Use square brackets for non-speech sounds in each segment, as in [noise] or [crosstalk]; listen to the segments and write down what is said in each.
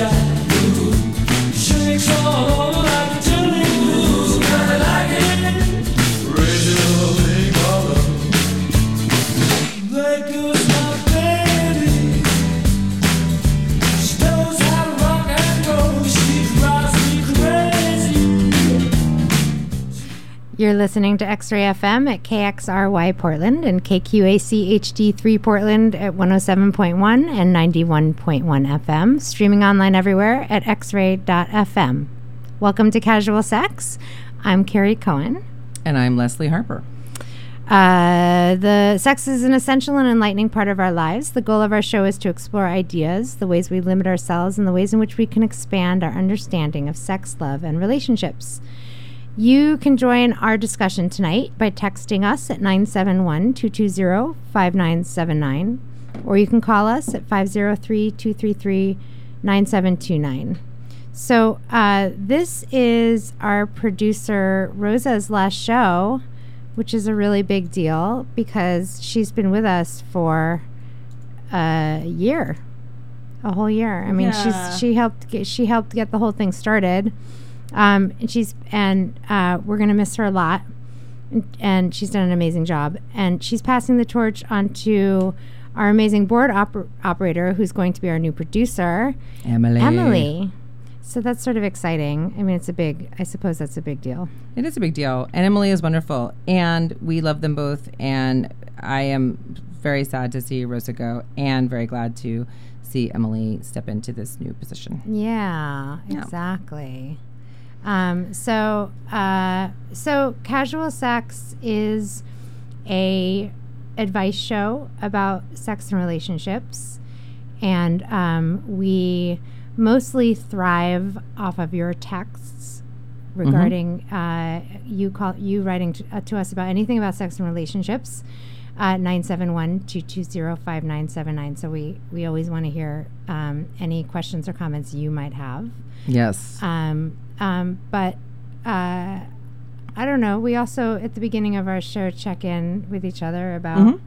You're listening to X Ray FM at KXRY Portland and KQAC HD3 Portland at 107.1 and 91.1 FM, streaming online everywhere at xray.fm. Welcome to Casual Sex. I'm Carrie Cohen. And I'm Leslie Harper. Uh, the sex is an essential and enlightening part of our lives. The goal of our show is to explore ideas, the ways we limit ourselves, and the ways in which we can expand our understanding of sex, love, and relationships. You can join our discussion tonight by texting us at 971 220 5979, or you can call us at 503 233 9729. So, uh, this is our producer Rosa's last show, which is a really big deal because she's been with us for a year, a whole year. I mean, Yeah. she's she helped get, she helped get the whole thing started. Um, and she's and uh, we're gonna miss her a lot, and, and she's done an amazing job. And she's passing the torch on to our amazing board oper- operator, who's going to be our new producer, Emily. Emily. So that's sort of exciting. I mean, it's a big. I suppose that's a big deal. It is a big deal. And Emily is wonderful. And we love them both. And I am very sad to see Rosa go and very glad to see Emily step into this new position. Yeah, Yeah. Um, so, uh, so casual sex is a advice show about sex and relationships, and um, we mostly thrive off of your texts regarding uh, you call you writing to, uh, to us about anything about sex and relationships. Uh, 971-220-5979 so we we always want to hear um, any questions or comments you might have Yes. um, um, but uh, I don't know. We also at the beginning of our show check in with each other about Mhm.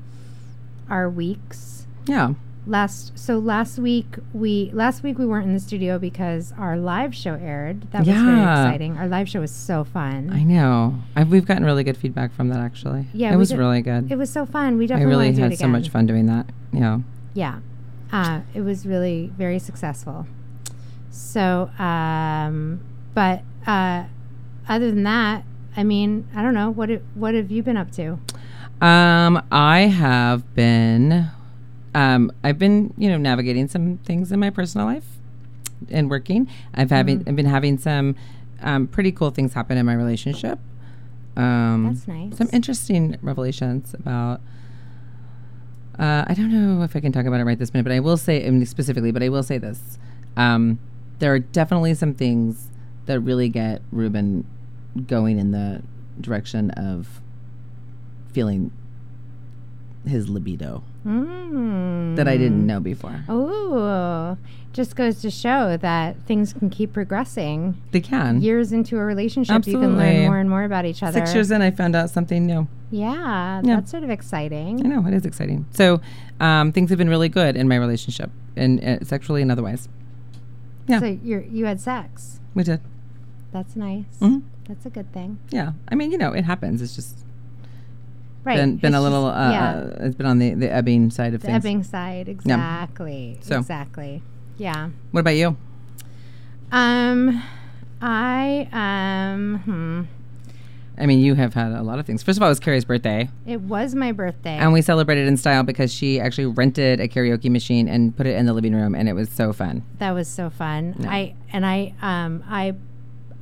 our weeks. yeah. Last so last week we last week we weren't in the studio because our live show aired. That was very exciting. Our live show was so fun. I know. I've, we've gotten really good feedback from that, actually. Yeah, It was did- really good. it was so fun. We I definitely really do it had so much fun doing that. Yeah. Yeah, uh, it was really very successful. So, um, but uh, other than that, I mean, I don't know what it, what have you been up to? Um, I have been, um, I've been, you know, navigating some things in my personal life and working. I've having, Mm-hmm. I've been having some, um, pretty cool things happen in my relationship. Um, That's nice. Some interesting revelations about. Uh, I don't know if I can talk about it right this minute, but I will say, I mean, specifically, but I will say this: um, there are definitely some things that really get Ruben going in the direction of feeling his libido Mm. that I didn't know before. Oh, just goes to show that things can keep progressing. They can. Years into a relationship, you can learn more and more about each other. Six years in, I found out something new. Yeah, Yeah. that's sort of exciting. I know it is exciting. So um, things have been really good in my relationship, and uh, sexually and otherwise. Yeah, So you you had sex. we did. That's nice. Mhm. That's a good thing. Yeah, I mean, you know, it happens. It's just Right. been been it's a little. just- uh, yeah. uh, it's been on the the ebbing side of the things. ebbing side. Exactly. So. Exactly. Yeah. What about you? Um, I um, hmm. I mean, you have had a lot of things. First of all, it was Carrie's birthday, It was my birthday. and we celebrated in style because she actually rented a karaoke machine and put it in the living room, and it was so fun. that was so fun. No. I and I um I.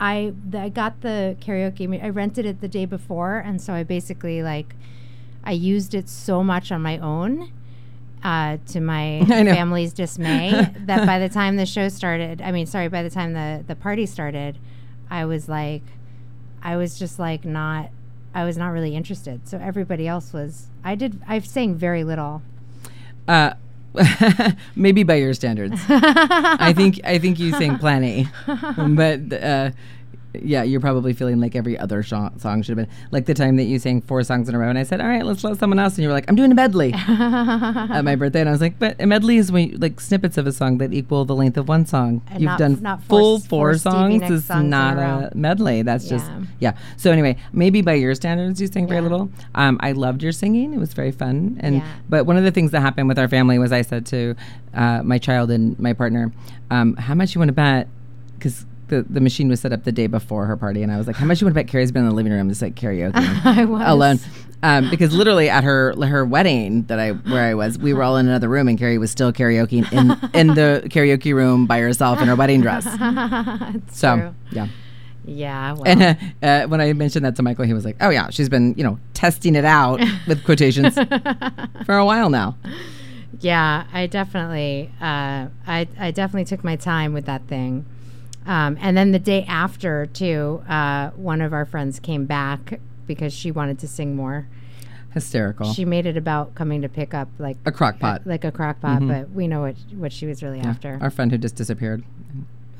I, the, I got the karaoke. I rented it the day before, and so I basically like, I used it so much on my own, uh, to my [laughs] family's dismay, [laughs] that by the time the show started, I mean, sorry, by the time the the party started, I was like, I was just like not, I was not really interested. So everybody else was. I did. I sang very little. Uh, [laughs] maybe by your standards. [laughs] I think I think you sang plenty, [laughs] but uh, yeah, you're probably feeling like every other sh- song should have been like the time that you sang four songs in a row, and I said, "All right, let's let someone else," and you were like, "I'm doing a medley [laughs] at my birthday," and I was like, "But a medley is when you, like snippets of a song that equal the length of one song. And You've not- done not full four, four songs is not a a, medley. That's just Yeah. yeah. So anyway, maybe by your standards, you sang very Yeah. little. Um, I loved your singing; it was very fun. And Yeah. but one of the things that happened with our family was I said to uh, my child and my partner, um, "How much you want to bet?" Because the, the machine was set up the day before her party, and I was like, "How much you want to bet Carrie's been in the living room just like karaoke [laughs] I was. alone?" Um, because literally at her her wedding that I where I was, we were all in another room, and Carrie was still karaoke in in the [laughs] karaoke room by herself in her wedding dress. [laughs] So true. yeah. Yeah. Well, And uh, uh, when I mentioned that to Michael, he was like, "Oh yeah, she's been you know testing it out with quotations for a while now." yeah, I definitely, uh, I, I definitely took my time with that thing. Um, and then the day after, too, uh, one of our friends came back because she wanted to sing more. Hysterical. She made it about coming to pick up like a crock pot. like a crock pot, but we know what what she was really after. Our friend who just disappeared.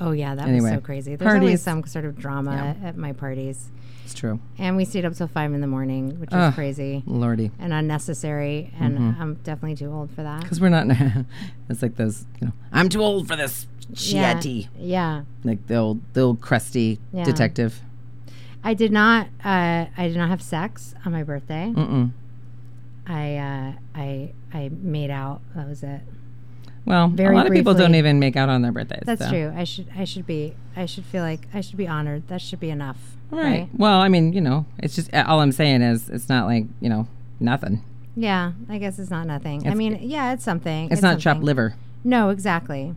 Oh yeah, that Anyway, was so crazy. There's parties. always some sort of drama Yeah. at, my parties, It's true. and we stayed up till five in the morning, which is crazy Lordy. and unnecessary. And Mm-hmm. I'm definitely too old for that. Because we're not. [laughs] it's like those. You know, I'm too old for this Yeah, yeah. Like the old, the old crusty Yeah. detective. I did not. Uh, I did not have sex on my birthday. Mm-mm. I uh, I I made out. That was it. Well, Very a lot of people don't even make out on their birthdays. That's so. true. I should I should be I should feel like I should be honored. That should be enough. Right. Right. Well, I mean, you know, it's just all I'm saying is it's not like you know nothing. Yeah. I guess it's not nothing. I mean, yeah, it's something. It's, not chopped liver. No, exactly.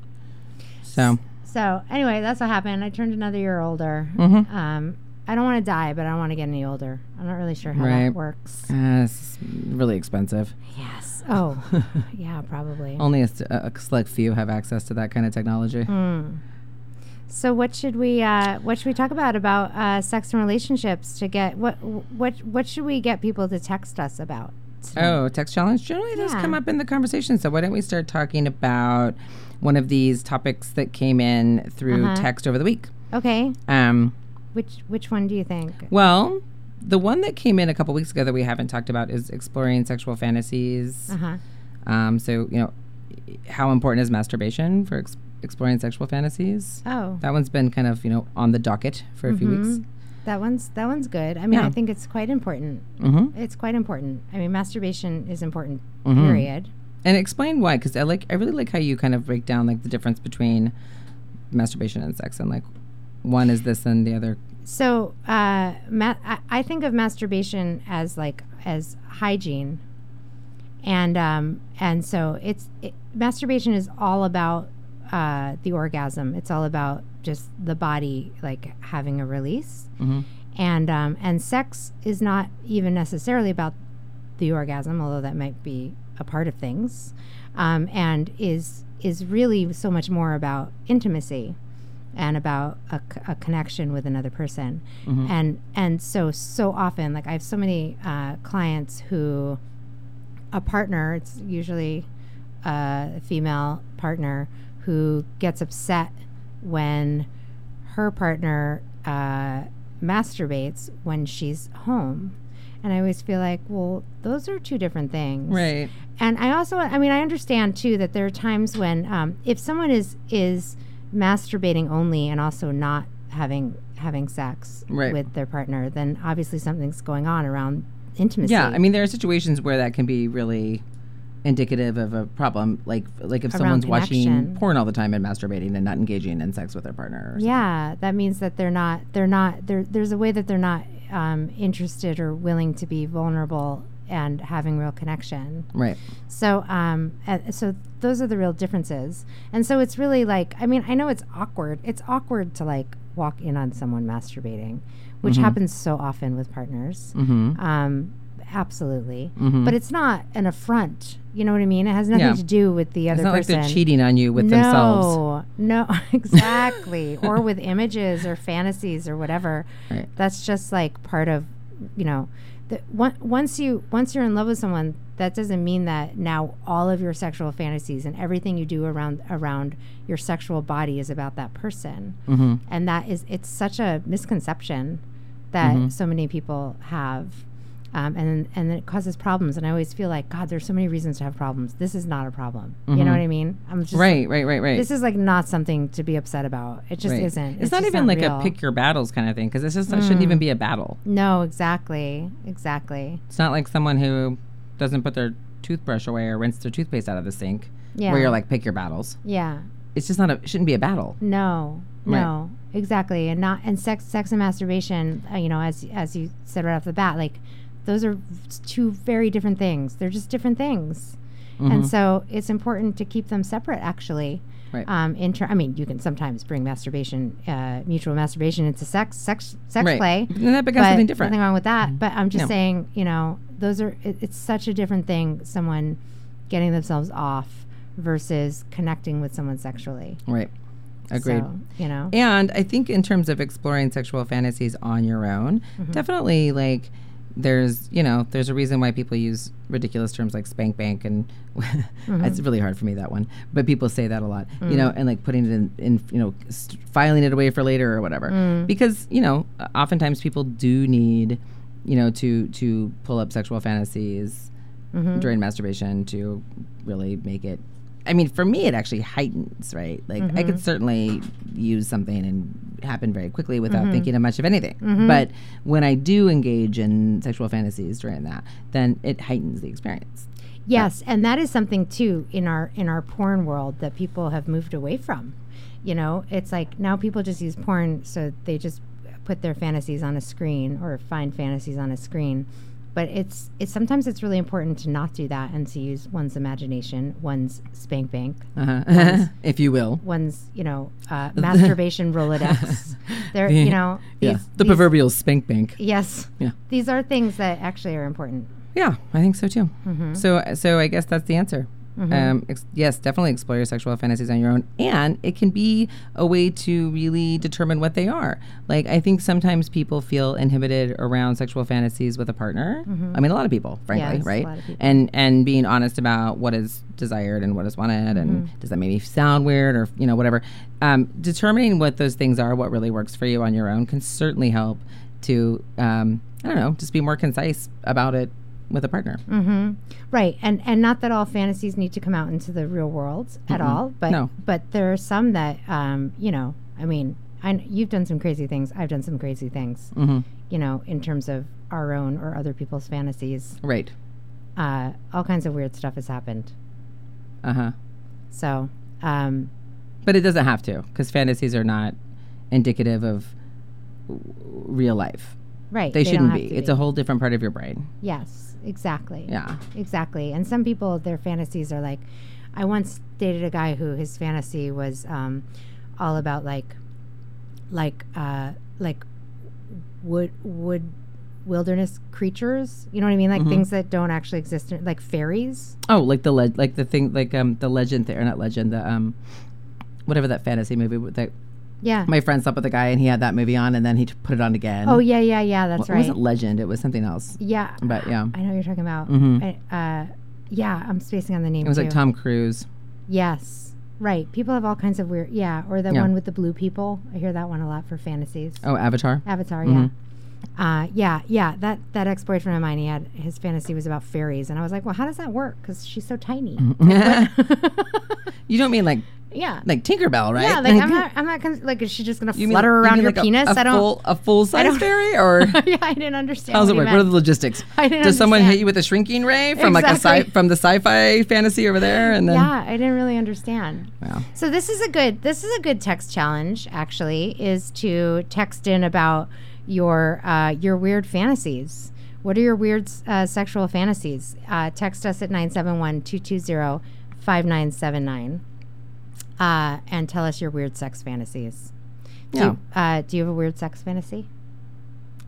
So So anyway, that's what happened. I turned another year older. Mhm. Um, I don't want to die, but I don't want to get any older. I'm not really sure how Right. that works. uh, it's really expensive. Yes. Oh, [laughs] yeah, probably. Only a select few have access to that kind of technology. Mm. So what should we uh, what should we talk about about uh, sex and relationships to get what what what should we get people to text us about? tonight? Oh, text challenge generally does Yeah. come up in the conversation. So why don't we start talking about one of these topics that came in through Uh-huh. text over the week? Okay. Um, Which which one do you think? well, the one that came in a couple weeks ago that we haven't talked about is exploring sexual fantasies. Uh huh. Um, so you know, how important is masturbation for ex- exploring sexual fantasies? Oh, That one's been kind of you know on the docket for a few weeks. That one's that one's good. I mean, Yeah. I think it's quite important. Mm-hmm. It's quite important. I mean, masturbation is important. Mhm. Period. And explain why, because I like I really like how you kind of break down like the difference between masturbation and sex, and like one is this and the other. So, uh, ma- I, I think of masturbation as like as hygiene, and um, and so it's it, masturbation is all about uh, the orgasm. It's all about just the body like having a release, Mm-hmm. and um, and sex is not even necessarily about the orgasm, although that might be a part of things, um, and is is really so much more about intimacy and about a connection with another person Mhm. and and so so often like i have so many uh, clients who a partner it's usually a female partner who gets upset when her partner uh, masturbates when she's home and i always feel like well those are two different things Right. and I also, I mean, I understand too that there are times when um, if someone is is masturbating only and also not having having sex Right. with their partner, then obviously something's going on around intimacy. Yeah, I mean there are situations where that can be really indicative of a problem, like like if Around someone's watching porn all the time and masturbating and not engaging in sex with their partner. Yeah, that means that they're not they're not there. There's a way that they're not um, interested or willing to be vulnerable and having real connection. Right. So, um, uh, so those are the real differences. And so it's really like, I mean, I know it's awkward. It's awkward to like walk in on someone masturbating, which Mhm. happens so often with partners. Mm-hmm. Um, absolutely. Mhm. But it's not an affront. You know what I mean? It has nothing Yeah. to do with the other It's not like person. they're cheating on you with themselves. no, themselves. No, [laughs] exactly. or with images or fantasies or whatever. Right. That's just like part of, you know, the, one, once you once you're in love with someone, that doesn't mean that now all of your sexual fantasies and everything you do around around your sexual body is about that person. Mm-hmm. And that is it's such a misconception that Mhm. so many people have. Um, and and it causes problems, and I always feel like God. There's so many reasons to have problems. This is not a problem. You Mhm. know what I mean? I'm just right, right, right, right. This is like not something to be upset about. It just Right. isn't. It's, not just even like real. a pick your battles kind of thing because it's just it shouldn't Mm. even be a battle. No, exactly, exactly. It's not like someone who doesn't put their toothbrush away or rinse their toothpaste out of the sink Yeah. where you're like pick your battles. Yeah. It's just not a it shouldn't be a battle. No. Right. No. Exactly. And not and sex sex and masturbation, uh, you know, as as you said right off the bat, like those are two very different things. They're just different things. And Mhm. so it's important to keep them separate actually. Right. Um in ter- I mean, you can sometimes bring masturbation uh mutual masturbation into sex sex sex right. play. And that becomes but something different. Nothing wrong with that. But I'm just No. saying, you know, those are it, it's such a different thing someone getting themselves off versus connecting with someone sexually. Right. Agreed. So, you know. And I think in terms of exploring sexual fantasies on your own, Mm-hmm. definitely like there's you know there's a reason why people use ridiculous terms like spank bank and [laughs] Mm-hmm. it's really hard for me that one but people say that a lot you know and like putting it in, in you know st- filing it away for later or whatever Mm. because you know oftentimes people do need you know to to pull up sexual fantasies Mm-hmm. during masturbation to really make it I mean, for me, it actually heightens, right? Like, I Mm-hmm. could certainly use something and happen very quickly without Mm-hmm. thinking of much of anything. But when I do engage in sexual fantasies during that, then it heightens the experience. Yes, and that is something too in our in our porn world that people have moved away from. You know, it's like now people just use porn so they just put their fantasies on a screen or find fantasies on a screen. But it's it's sometimes it's really important to not do that and to use one's imagination, one's spank bank, Uh-huh. [laughs] if you will. one's you know uh, [laughs] masturbation rolodex. [laughs] They're you know Yeah. The these- proverbial spank bank. yes Yeah. these are things that actually are important. Yeah, I think so too. Mm-hmm. So, so I guess that's the answer. Um, ex- yes, definitely explore your sexual fantasies on your own, and it can be a way to really determine what they are. Like, I think sometimes people feel inhibited around sexual fantasies with a partner. I mean, a lot of people, frankly, Yes, a right? lot of people. And and being honest about what is desired and what is wanted, and Mm-hmm. does that make me sound weird or you know whatever. Um, determining what those things are, what really works for you on your own, can certainly help to um, I don't know, just be more concise about it with a partner. hmm Right, and and not that all fantasies need to come out into the real world at all, but No. but there are some that um, you know. I mean, I, you've done some crazy things. I've done some crazy things. hmm You know, in terms of our own or other people's fantasies. Right. Uh, all kinds of weird stuff has happened. Uh huh. So, um, But it doesn't have to, because fantasies are not indicative of w- real life. right, They, don't shouldn't be. It's a whole different part of your brain. yes, exactly. Yeah. Exactly. And some people, their fantasies are like, I once dated a guy who his fantasy was um, all about like, like, uh, like wood, wood, wilderness creatures. You know what I mean? Like things that don't actually exist, in- like fairies. Oh, like the le- like the thing, like um the legend there, not legend, the um whatever that fantasy movie with that. Yeah. My friend slept with a guy, and he had that movie on, and then he t- put it on again. oh yeah, yeah, yeah. That's Well, It right. wasn't legend. It was something else. yeah. But yeah, I know what you're talking about. Mhm. I, uh, yeah, I'm spacing on the name. it was like. Tom Cruise. Yes. Right. People have all kinds of weird. Yeah. Or the Yeah. one with the blue people. I hear that one a lot for fantasies. Oh, Avatar. Avatar, Mhm. yeah. Uh, yeah, yeah. That that ex boyfriend of mine, he had his fantasy was about fairies, and I was like, well, how does that work? Because she's so tiny. [laughs] you don't mean like yeah. like Tinkerbell, right? Yeah, like [laughs] I'm not, I'm not con- like is she just gonna You mean- flutter you around mean your like penis? I don't. full a full [laughs] size fairy, [laughs] or yeah, I didn't understand. How's it work? What are the logistics? I didn't Does someone hit you with a shrinking ray from like a sci- from the sci-fi fantasy over there, and then Yeah, I didn't really understand. Wow. So this is a good this is a good text challenge actually is to text in about your uh, your weird fantasies. What are your weird uh, sexual fantasies? Uh, text us at 971-220-5979 uh, and tell us your weird sex fantasies. Do, Yeah. you, uh, do you have a weird sex fantasy?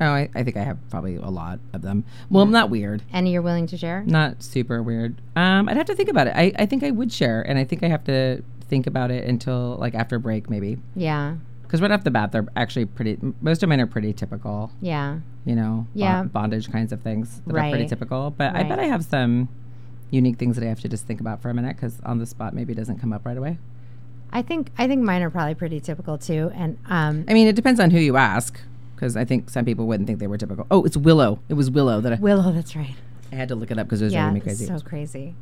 Oh, I, I think I have probably a lot of them. Well, I'm not weird, Any you're willing to share? not super weird. Um, I'd have to think about it. I, I think I would share, and I think I have to think about it until like after break, maybe. Yeah. Because right off the bat, they're actually pretty. Most of mine are pretty typical. Yeah. You know, Yeah. bondage kinds of things that are pretty typical. But I bet I have some unique things that I have to just think about for a minute because on the spot maybe it doesn't come up right away. I think I think mine are probably pretty typical too. And um, I mean, it depends on who you ask because I think some people wouldn't think they were typical. Oh, it's Willow. It was Willow that I, Willow, that's right. I had to look it up because it was Yeah, driving me crazy. so crazy.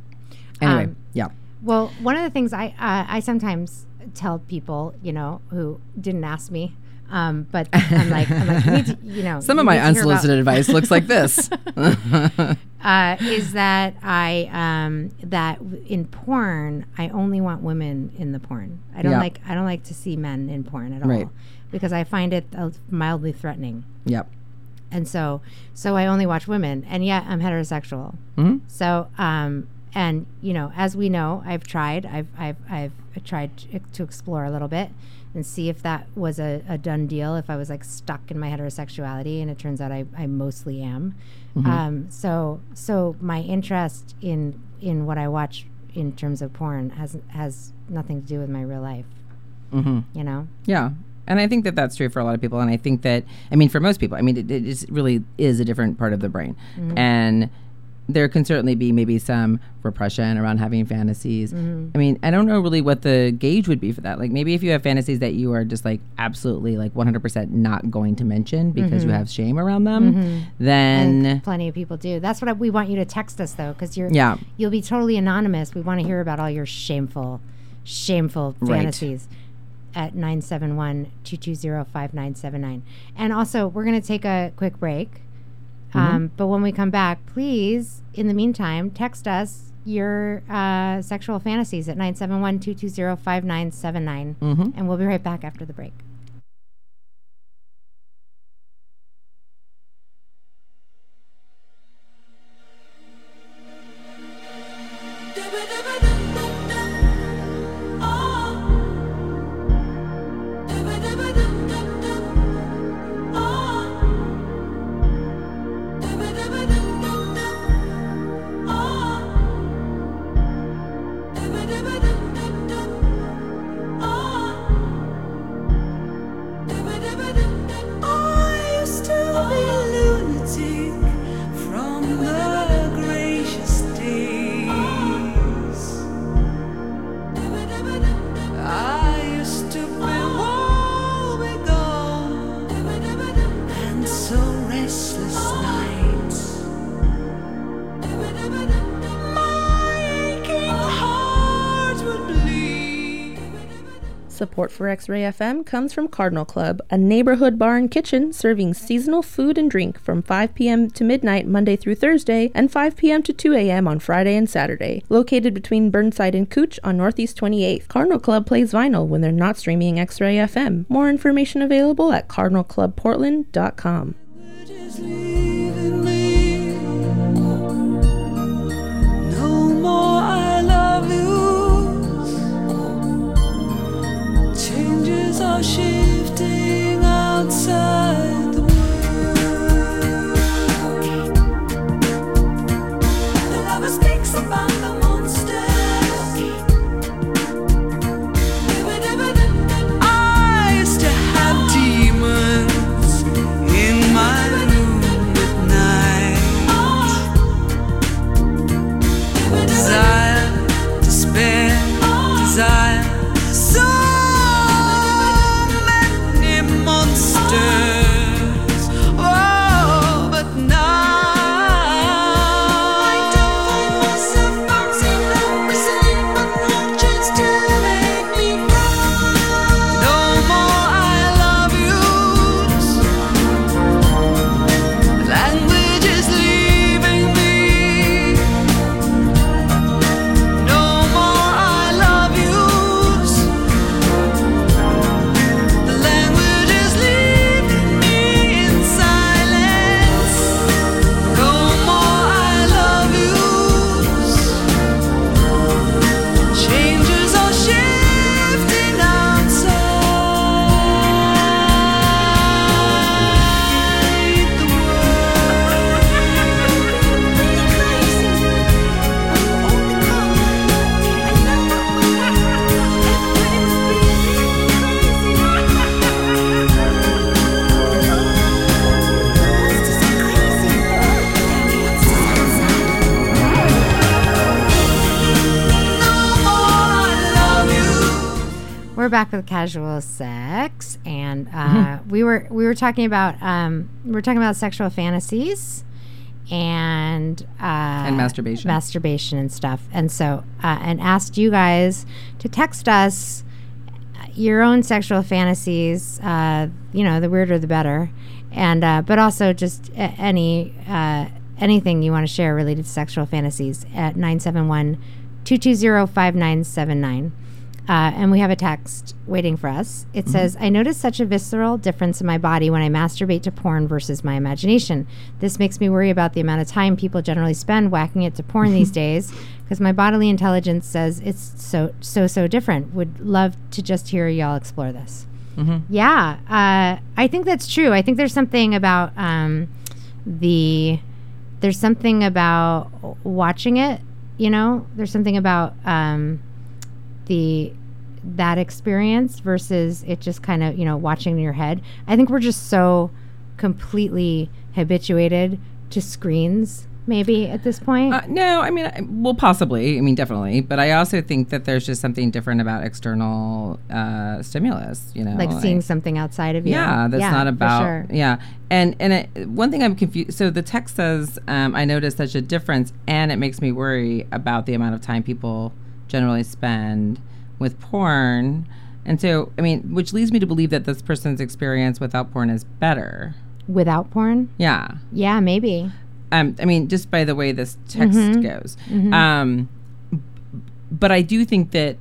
anyway, um, yeah. Well, one of the things I uh, I sometimes tell people, you know, who didn't ask me, um, but I'm like, I'm like, you, to, you know, [laughs] Some you of my unsolicited advice looks like this. [laughs] [laughs] uh, is that I um, that in porn I only want women in the porn. I don't Yeah. like I don't like to see men in porn at Right. all because I find it uh, mildly threatening. yep. And so so I only watch women, and yet I'm heterosexual. hmm So, um, and you know, as we know, I've tried. I've I've I've tried to explore a little bit and see if that was a, a done deal. If I was like stuck in my heterosexuality, and it turns out I, I mostly am. Um, so so my interest in in what I watch in terms of porn has has nothing to do with my real life. hmm You know. Yeah. And I think that that's true for a lot of people. And I think that, I mean, for most people, I mean, it, it is really is a different part of the brain. And there can certainly be maybe some repression around having fantasies. Mm-hmm. I mean, I don't know really what the gauge would be for that. Like, maybe if you have fantasies that you are just like absolutely like 100% not going to mention because you mm-hmm. have shame around them, mm-hmm. then. And plenty of people do. That's what I, we want you to text us though, because you're Yeah. you'll be totally anonymous. We want to hear about all your shameful, shameful Right. fantasies at 971-220-5979. And also, we're going to take a quick break. Mm-hmm. Um, but when we come back, please, in the meantime, text us your uh, sexual fantasies at 971-220-5979. Mhm. And we'll be right back after the break. I for X Ray FM comes from Cardinal Club, a neighborhood bar and kitchen serving seasonal food and drink from 5 p.m. to midnight Monday through Thursday and 5 p.m. to 2 a.m. on Friday and Saturday. Located between Burnside and Couch on Northeast 28th, Cardinal Club plays vinyl when they're not streaming X Ray FM. More information available at cardinalclubportland.com. Changes casual sex, and uh, Mm-hmm. we were we were talking about um, we were talking about sexual fantasies and uh, And masturbation. masturbation and stuff, and so uh, and asked you guys to text us your own sexual fantasies. Uh, you know, the weirder the better, and uh, but also just any uh, anything you want to share related to sexual fantasies at 971 220 5979. Uh, and we have a text waiting for us. It says, I notice such a visceral difference in my body when I masturbate to porn versus my imagination. This makes me worry about the amount of time people generally spend whacking it to porn these [laughs] days because my bodily intelligence says it's so, so, so different. Would love to just hear y'all explore this. Yeah, uh, I think that's true. I think there's something about um, the there's something about watching it. You know, there's something about um, the that experience versus it just kind of you know watching in your head. I think we're just so completely habituated to screens. Maybe at this point, Uh, no, I mean, well, possibly. I mean, definitely. But I also think that there's just something different about external uh, stimulus. You know, like seeing something outside of you. Yeah, that's not for about. sure. Yeah, and and it, one thing I'm confused. So the text says, um, "I noticed such a difference, and it makes me worry about the amount of time people generally spend with porn." And so, I mean, which leads me to believe that this person's experience without porn is better. Without porn, Yeah. yeah, maybe. Um, I mean, just by the way this text Mm-hmm. goes. Um, b- but I do think that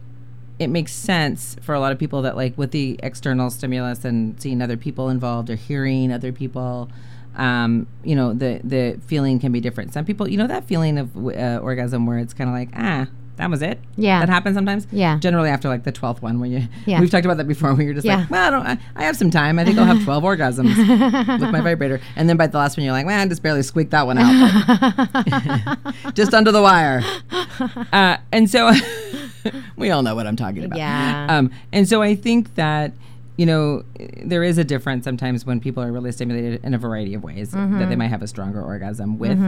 it makes sense for a lot of people that, like, with the external stimulus and seeing other people involved or hearing other people, um, you know, the the feeling can be different. Some people, you know, that feeling of uh, orgasm where it's kind of like, ah, that was it. Yeah. that happens sometimes. Yeah. generally after like the twelfth one, where you, Yeah. we've talked about that before. [laughs] Where you're just Yeah. like, well, I don't, I, I have some time. I think I'll have [laughs] twelve orgasms with my vibrator, and then by the last one, you're like, man, I just barely squeaked that one out, [laughs] just under the wire. Uh, and so, we all know what I'm talking about. Yeah. Um, and so I think that you know there is a difference sometimes when people are really stimulated in a variety of ways that Mm-hmm. they might have a stronger orgasm with.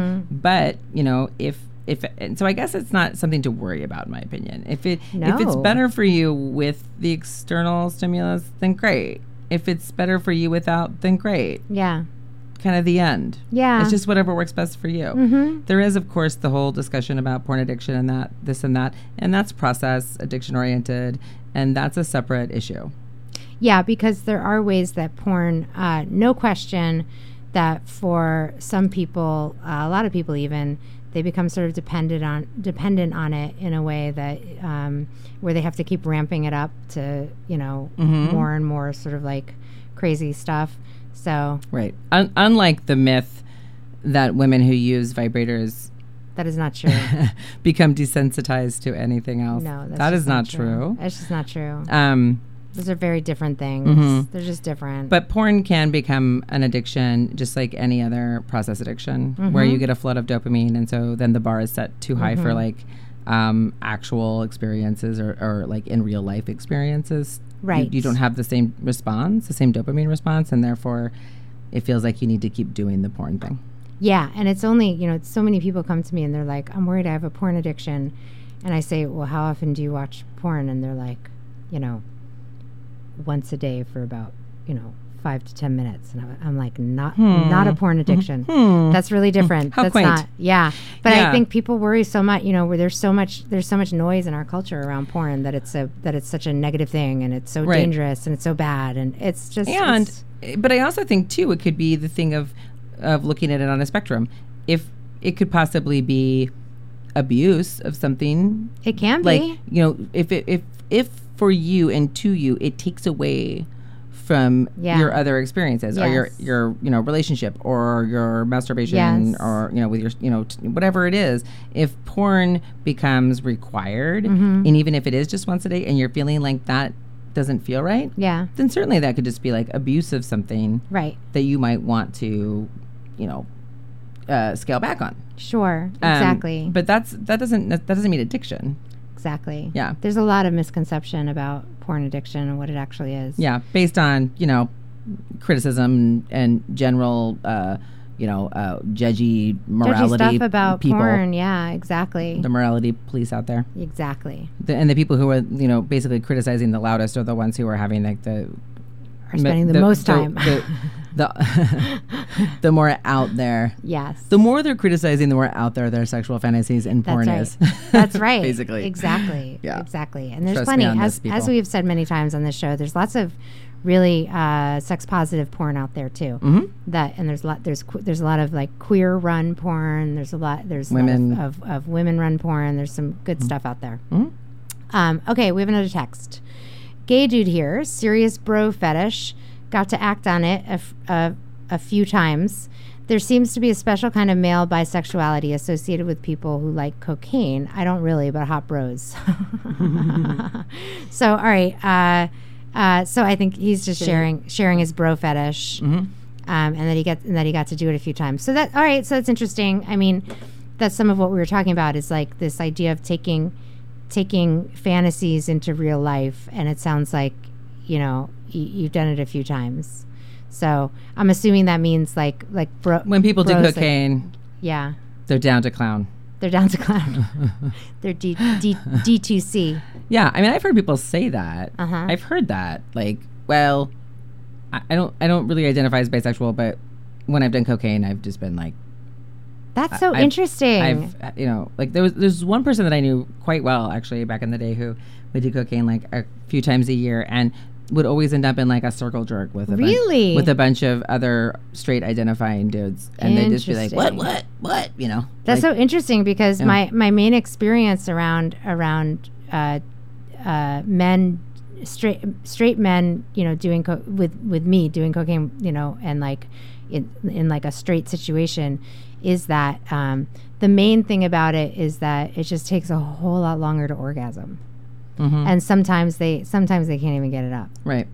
But you know if if and so I guess it's not something to worry about in my opinion. If it if it's better for you with the external stimulus, then great. If it's better for you without, then great. Yeah, Kind of the end. yeah. It's just whatever works best for you. hmm There is, of course, the whole discussion about porn addiction and that, this and that, and that's process addiction oriented, and that's a separate issue. Yeah, because there are ways that porn, uh, no question, that for some people, uh, a lot of people even, they become sort of dependent on dependent on it in a way that um, where they have to keep ramping it up to you know Mhm. more and more sort of like crazy stuff. So Right. Un- unlike the myth that women who use vibrators that is not true. [laughs] become desensitized to anything else. no, that's that is not true. That's just not true. Um, Those are very different things. Mhm. They're just different. but porn can become an addiction, just like any other process addiction, where Mm-hmm. you get a flood of dopamine, and so then the bar is set too high for Mm-hmm. like um, actual experiences or, or like in real life experiences. You- Right. You, don't have the same response, the same dopamine response, and therefore it feels like you need to keep doing the porn thing. Yeah, and it's only, you know, so many people come to me and they're like, I'm worried I have a porn addiction. And I say, Well, how often do you watch porn? And they're like, you know, once a day for about, you know, five to 10 minutes. And I'm, I'm like, not, hmm. not a hmm. porn addiction. Hmm. That's really hmm. different. How That's quaint. not, yeah. But I think people worry so much, you know, where there's so much, there's so much noise in our culture around porn that it's a, that it's such a negative thing and it's so Right. dangerous and it's so bad. And it's just, and it's- eh, but I also think too it could be the thing of of looking at it on a spectrum. If it could possibly be abuse of something, it can like be. you know, if it, if if for you and to you it takes away from Yeah. your other experiences or your your you know relationship or your masturbation Yes. or you know with your you know t- whatever it is if porn becomes required Mm-hmm. and even if it is just once a day and you're feeling like that doesn't feel right Yeah, then certainly that could just be like abuse of something right. that you might want to, you know, uh, scale back on. Sure. Um, Exactly. But that's that doesn't that doesn't mean addiction. Exactly. Yeah. There's a lot of misconception about porn addiction and what it actually is. Yeah, based on you know criticism and general uh, you know, uh, judgy morality Judgy stuff about people, porn. Yeah, exactly. the morality police out there, exactly. the, and the people who are you know basically criticizing the loudest are the ones who are having like the Are spending the, most time. The, [laughs] the, [laughs] the more out there, yes. the more they're criticizing, the more out there their sexual fantasies and porn That's is. That's [laughs] right. Basically. Exactly. [laughs] Yeah. Exactly. And there's Trust plenty, as, this, as we've said many times on this show, there's lots of really uh, sex positive porn out there too. Mhm. That and there's a lot there's que- there's a lot of like queer run porn. There's a lot there's a lot Women. of, of, of women run porn. There's some good stuff out there. Mhm. Um, okay, we have another text. Gay dude here, serious bro fetish. Got to act on it a, f- a, a few times. There seems to be a special kind of male bisexuality associated with people who like cocaine. I don't really, but hot bros. [laughs] so, all right. Uh, uh, so I think he's just sharing sharing his bro fetish, Mhm. um, and that he got and that he got to do it a few times. So that all right. So that's interesting. I mean, that's some of what we were talking about. Is like this idea of taking taking fantasies into real life, and it sounds like you know y- you've done it a few times. So I'm assuming that means like like bro- When people do bros, like- cocaine, yeah, they're down to clown. they're down to clown. [laughs] they're D D D two C. Yeah, I mean, I've heard people say that. Uh-huh. I've heard that. Like, well, I, I don't, I don't really identify as bisexual, but when I've done cocaine, I've just been like, That's so I've- interesting. I've, uh, you know, like there was, there's one person that I knew quite well actually back in the day who would do cocaine like a few times a year and would always end up in like a circle jerk with a Really? with a bunch of other straight identifying dudes, and they'd just be like, what, what, what, you know? That's like, so interesting because Yeah. my my main experience around around uh, uh, men straight straight men you know doing co- with with me doing cocaine you know and like in in like a straight situation is that um, the main thing about it is that it just takes a whole lot longer to orgasm mhm, and sometimes they sometimes they can't even get it up right.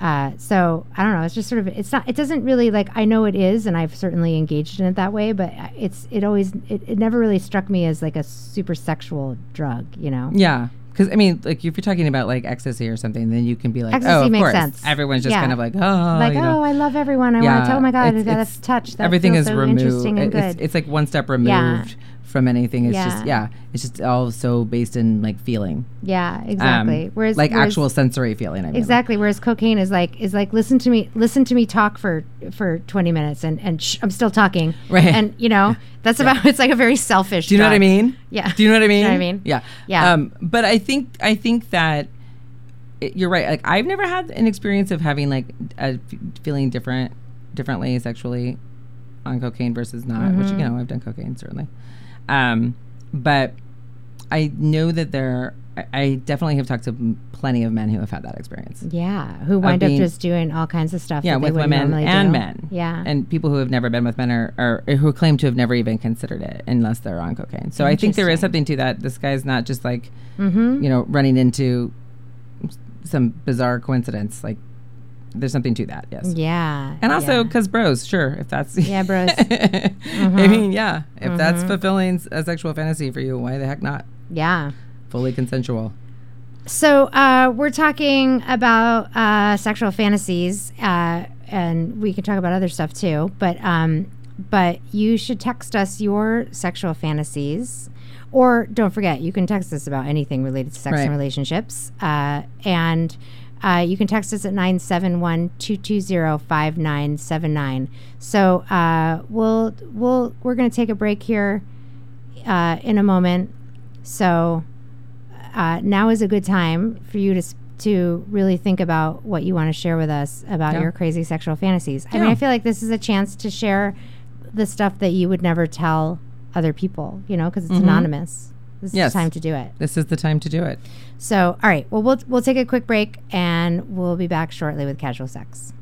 uh, so I don't know. It's just sort of it's not. It doesn't really like I know it is, and I've certainly engaged in it that way. But it's it always it, it never really struck me as like a super sexual drug. You know. Yeah. Because I mean, like if you're talking about like ecstasy or something, then you can be like, Ecstasy oh, of makes course. sense. Everyone's just Yeah. kind of like, oh, like you know. oh, I love everyone. I want to. Oh my god, it's- that's it's- touch. That everything is so removed. Interesting and It's, good. it's like one step removed Yeah. From anything. It's Yeah. just yeah, it's just all so based in like feeling, yeah, Um, exactly. whereas like whereas- actual sensory feeling. I mean, Exactly. Whereas cocaine is like is like listen to me listen to me talk for for twenty minutes and and shh, I'm still talking. Right. And you know [laughs] that's about it's like a very selfish. Do you know what I mean? Yeah. Do you know what I mean? know what I mean? Yeah. Yeah. Um, but I think I think that it, you're right. Like I've never had an experience of having like a f- feeling different differently sexually on cocaine versus not. Which Mm-hmm. you know I've done cocaine certainly. Um, but I know that there. I, I definitely have talked to plenty of men who have had that experience. Yeah, who wind being- up just doing all kinds of stuff. Yeah, with women and do. men. Yeah, and people who have never been with men or, or who claim to have never even considered it unless they're on cocaine. So I think there is something to that. This guy's not just like mm-hmm. you know running into some bizarre coincidence. Like there's something to that. Yes. yeah, And also yeah. because bros, sure, if that's Yeah, [laughs] bros. I mean, yeah, if that's fulfilling a sexual fantasy for you, why the heck not? yeah. Fully consensual. So uh, we're talking about uh, sexual fantasies, uh, and we can talk about other stuff too. But um, but you should text us your sexual fantasies, or don't forget you can text us about anything related to sex Right. and relationships. Uh, and uh, you can text us at 971-220-5979. So uh, we'll we'll we're gonna take a break here uh, in a moment. So uh, now is a good time for you to to really think about what you want to share with us about Yeah. your crazy sexual fantasies. I mean, I feel like this is a chance to share the stuff that you would never tell other people, you know, because it's anonymous. This Yes. is the time to do it. This is the time to do it. So, all right, well, we'll we'll take a quick break and we'll be back shortly with casual sex.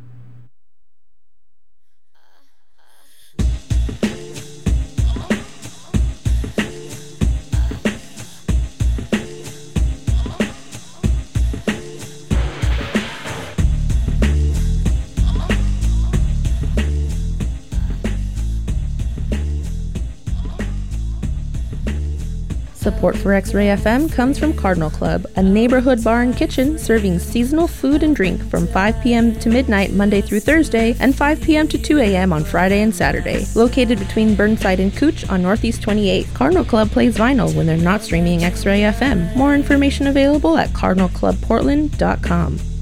Support for X Ray FM comes from Cardinal Club, a neighborhood bar and kitchen serving seasonal food and drink from 5 p.m. to midnight Monday through Thursday and 5 p.m. to 2 a.m. on Friday and Saturday. Located between Burnside and Couch on Northeast 28, Cardinal Club plays vinyl when they're not streaming X Ray FM. More information available at cardinalclubportland.com.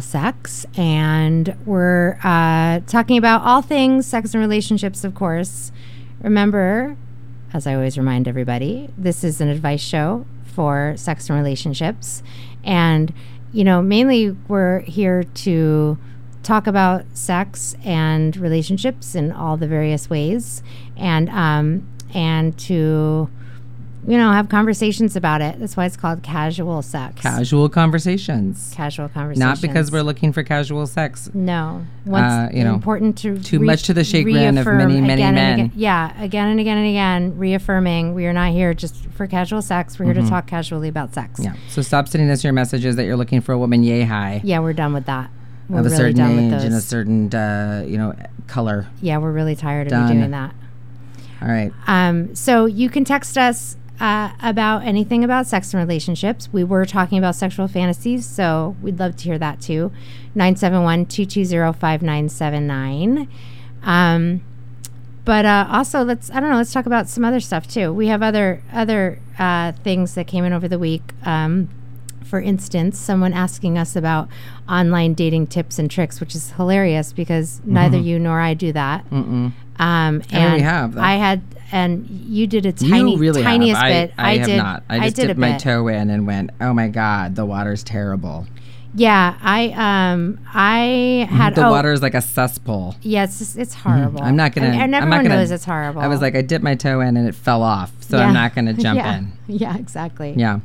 sex, and we're uh, talking about all things sex and relationships, of course. Remember, as I always remind everybody, this is an advice show for sex and relationships. And, you know, mainly we're here to talk about sex and relationships in all the various ways and um and to you know have conversations about it that's why it's called casual sex Casual conversations. casual conversations. Not because we're looking for casual sex. no. Once Uh, you know, important to too much to the chagrin of many, many again and men. again- yeah, again and again and again, reaffirming we are not here just for casual sex. We're here to talk casually about sex. Mm-hmm. Yeah. So stop sending us your messages that you're looking for a woman yay high Yeah, we're done with that. We're of a really certain done with age those. and a certain uh, you know color. yeah, we're really tired of Done. you doing that. All right. Um, so you can text us uh, about anything about sex and relationships. We were talking about sexual fantasies, so we'd love to hear that too. 971 220 5979. Um, but uh, also, let's I don't know. Let's talk about some other stuff too. We have other other uh, things that came in over the week. Um, for instance, someone asking us about online dating tips and tricks, which is hilarious because neither you nor I do that. Um, I already have, though. I had, and you did a tiny, really tiniest have. bit. I, I, have did. not. I just did a dipped my bit. toe in and went, "Oh my god, the water's terrible. Yeah, I um, I had the oh, water is like a cesspool." Yeah, it's just, it's horrible. I'm not gonna. And, and I'm everyone not gonna, knows it's horrible. I was like, I dipped my toe in and it fell off, so Yeah. I'm not gonna [laughs] jump yeah. in. [laughs] Yeah, exactly. Yeah.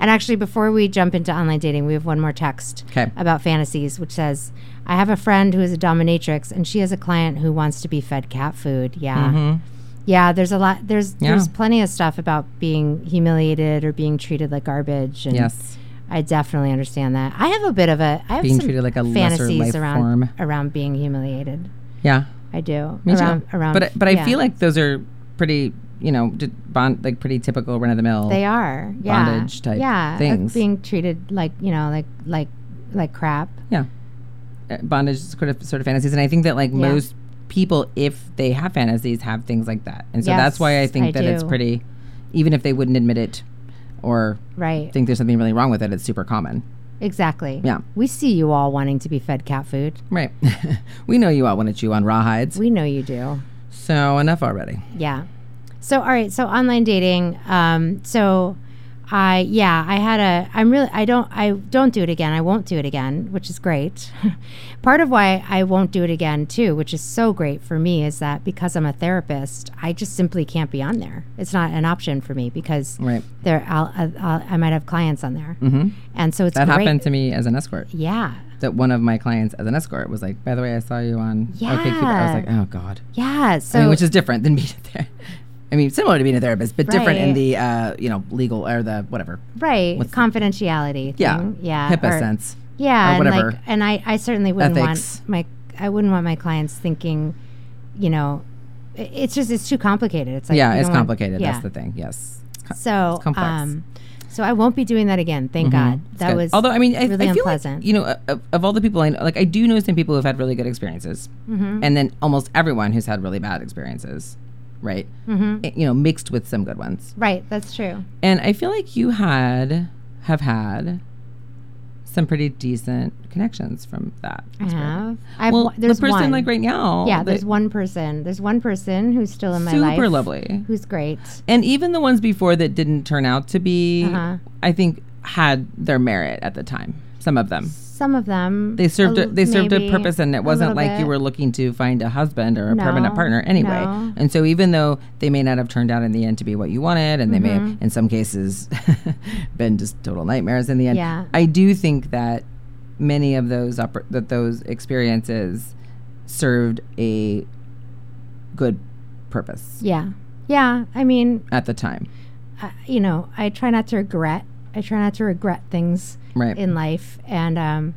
And actually, before we jump into online dating, we have one more text 'Kay. about fantasies, which says, "I have a friend who is a dominatrix, and she has a client who wants to be fed cat food." Yeah, Mhm. Yeah. There's a lot. There's Yeah. there's plenty of stuff about being humiliated or being treated like garbage. And Yes. I definitely understand that. I have a bit of a I have Being some treated like a lesser fantasies life around form. around being humiliated. Yeah. I do. Me around too. around. but but I yeah. feel like those are pretty, you know, bond like pretty typical run of the mill. they are yeah. bondage type yeah, things. being treated like you know like like like crap. Yeah. Uh, Bondage sort of sort of fantasies, and I think that like Yeah. most people, if they have fantasies, have things like that, and so that's why I think I that it's pretty, even if they wouldn't admit it, or Right. think there's something really wrong with it, it's super common. Exactly. Yeah. We see you all wanting to be fed cat food. Right. [laughs] we know you all want to chew on rawhides, We know you do. so enough already. Yeah. So all right. So online dating. Um, so I yeah, I had a I'm really I don't I don't do it again. I won't do it again, which is great. [laughs] Part of why I won't do it again too, which is so great for me is that because I'm a therapist, I just simply can't be on there. It's not an option for me because Right. there I'll, I'll, I'll, I might have clients on there. hmm And so it's That great. happened to me as an escort. Yeah. That one of my clients as an escort was like, by the way, I saw you on OkCupid. I was like, oh God. Yeah, so I mean, which is different than being [laughs] therapist. I mean, similar to being a therapist, but different in the uh, you know legal or the whatever. right what's the- confidentiality. Yeah, thing. yeah, HIPAA or- sense. Yeah, or and whatever. like, and I, I certainly wouldn't Ethics. want my, I wouldn't want my clients thinking, you know, it's just it's too complicated. It's like yeah, it's don't want- complicated. yeah. That's the thing. Yes. It's So, complex. um, so I won't be doing that again. Thank Mhm. God. That good. was although I mean I, really I feel unpleasant. like you know of, of all the people I know, like I do know some people who've had really good experiences, Mm-hmm. and then almost everyone who's had really bad experiences, right? hmm Eh, You know, mixed with some good ones. right. That's true. And I feel like you had have had some pretty decent connections from that. I have. I've, well, one- there's the person one. like right now, yeah, there's one person. There's one person who's still in my life. super lovely. Who's great. And even the ones before that didn't turn out to be, Uh-huh. I think, had their merit at the time. Some of them. Some of them They served a they served a purpose, and it wasn't like you were looking to find a husband or a permanent partner anyway. no. And so, even though they may not have turned out in the end to be what you wanted, and they may Mm-hmm. have, in some cases, [laughs] been just total nightmares in the end. Yeah. I do think that many of those oppor- that those experiences served a good purpose Yeah. Yeah. I mean, at the time. I, you know, I try not to regret. I try not to regret things Right. in life, and um,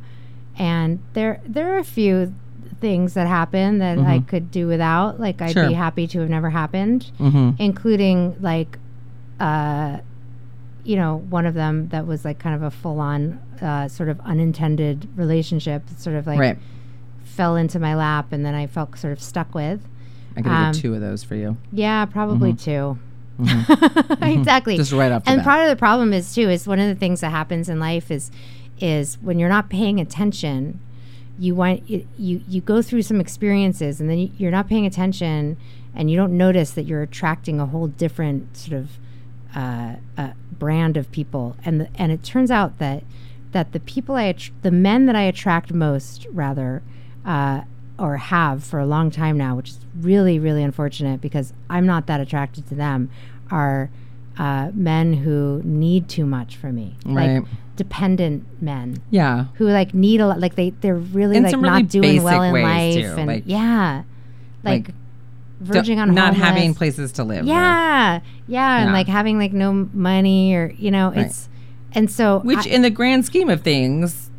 and there there are a few things that happen that I could do without. Like I'd Sure. be happy to have never happened, mm-hmm. including like, uh, you know, one of them that was like kind of a full on uh, sort of unintended relationship. that Sort of like right. fell into my lap, and then I felt sort of stuck with. I could um, do two of those for you. Yeah, probably two. [laughs] Mm-hmm. exactly. Just right the and part of the problem is too is one of the things that happens in life is is when you're not paying attention you want you you, you go through some experiences and then you, you're not paying attention and you don't notice that you're attracting a whole different sort of uh, uh, brand of people and the, and it turns out that that the people I the men that I attract most rather uh, or have for a long time now, which is really really unfortunate because I'm not that attracted to them, are uh, men who need too much from me, Right. like dependent men Yeah. who like need a lot, like they they're really In like not really doing well in life too, and like- yeah, like, like verging on not homeless. having places to live. or- Yeah, yeah, and Yeah. like having like no money or you know Right. it's and so which I- in the grand scheme of things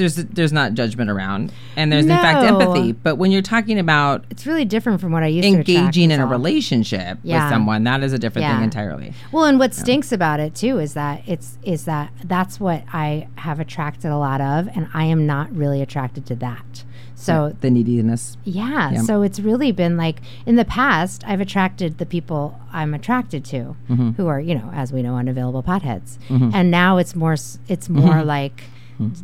there's there's not judgment around and there's in fact empathy but when you're talking about it's really different from what I used to attract, engaging in a relationship Yeah. with someone that is a different Yeah. thing entirely Well, and what stinks about it too is that it's is that that's what I have attracted a lot of, and I am not really attracted to that. So the neediness yeah, Yeah. so it's really been like in the past, I've attracted the people I'm attracted to, Mm-hmm. who are you know, as we know, unavailable potheads, and now it's more it's more Mm-hmm. like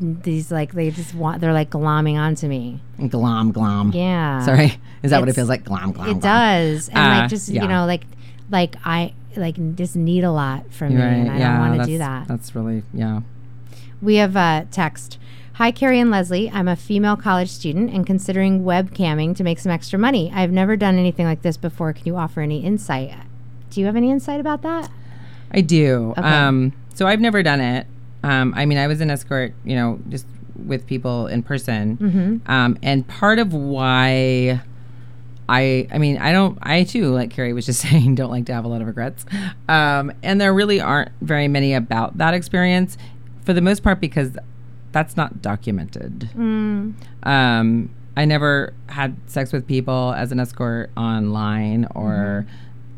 these like they just want they're like glomming onto me. glom glom Yeah, sorry is that what it feels like glom glom It glom. does, and Uh, like just yeah. you know, like like I like just need a lot from You're me, and I don't want to do that. that's really yeah We have a text. Hi, Carrie and Leslie. I'm a female college student and considering webcamming to make some extra money. I've never done anything like this before. Can you offer any insight? Do you have any insight about that? I do. Okay. Um, so I've never done it. Um, I mean, I was an escort, you know, just with people in person. Mm-hmm. Um, and part of why I, I mean, I don't, I too, like Carrie was just [laughs] saying, don't like to have a lot of regrets. Um, and there really aren't very many about that experience for the most part because that's not documented. Mm. Um, I never had sex with people as an escort online or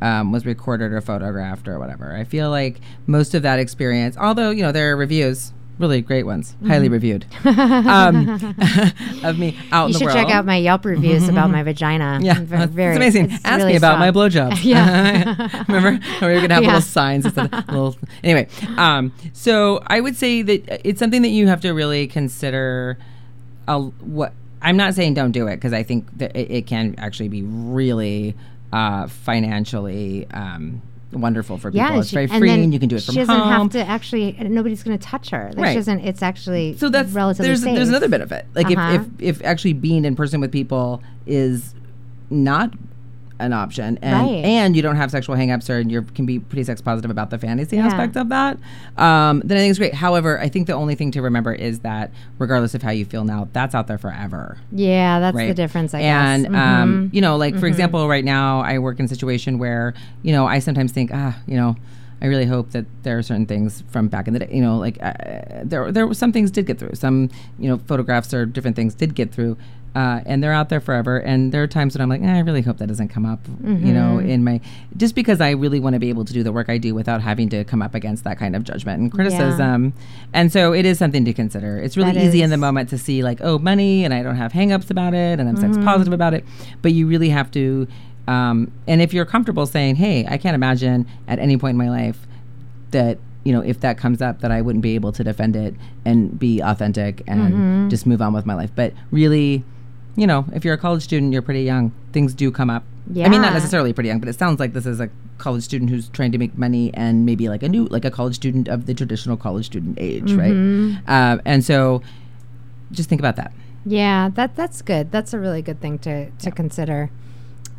um, was recorded or photographed or whatever. I feel like most of that experience, although, you know, there are reviews, really great ones, highly reviewed, [laughs] um, [laughs] of me out You in the should check out my Yelp reviews about my vagina. Yeah, I'm it's, very- amazing. it's Ask really me about my strong. blowjob. [laughs] Yeah. Remember? We were gonna have Yeah. little signs instead of little. Anyway, um, so I would say that it's something that you have to really consider. A, what I'm not saying don't do it because I think that it, it can actually be really uh, financially um, wonderful for people. Yeah, it's she- very free, and you can do it from home. She doesn't home. have to actually. Nobody's going to touch her. Like, Right. She doesn't. It's actually so that's relatively there's safe. there's another benefit. Like Uh-huh. if, if if actually being in person with people is not an option and Right. and you don't have sexual hangups or you can be pretty sex positive about the fantasy Yeah. aspect of that um, then i think it's great however i think the only thing to remember is that regardless of how you feel now that's out there forever Yeah, that's the difference. I and guess. um, Mhm. you know, like for example, right now I work in a situation where you know I sometimes think, ah, you know, I really hope that there are certain things from back in the day. You know, like uh, there there were some things did get through. Some you know photographs or different things did get through. Uh, and they're out there forever. And there are times when I'm like, eh, I really hope that doesn't come up, you know, Mm-hmm. in my, just because I really want to be able to do the work I do without having to come up against that kind of judgment and criticism. And so it is something to consider. It's really That easy in the moment to see like, oh, money, and I don't have hangups about it, and I'm Mm-hmm. sex positive about it. But you really have to, um, and if you're comfortable saying, hey, I can't imagine at any point in my life that you know if that comes up that I wouldn't be able to defend it and be authentic and Mm-hmm. just move on with my life. But really, you know, if you're a college student, you're pretty young. Things do come up. Yeah. I mean, not necessarily pretty young, but it sounds like this is a college student who's trying to make money and maybe like a new, like a college student of the traditional college student age, Mm-hmm. right? Uh, and so, just think about that. Yeah, that that's good. That's a really good thing to to consider.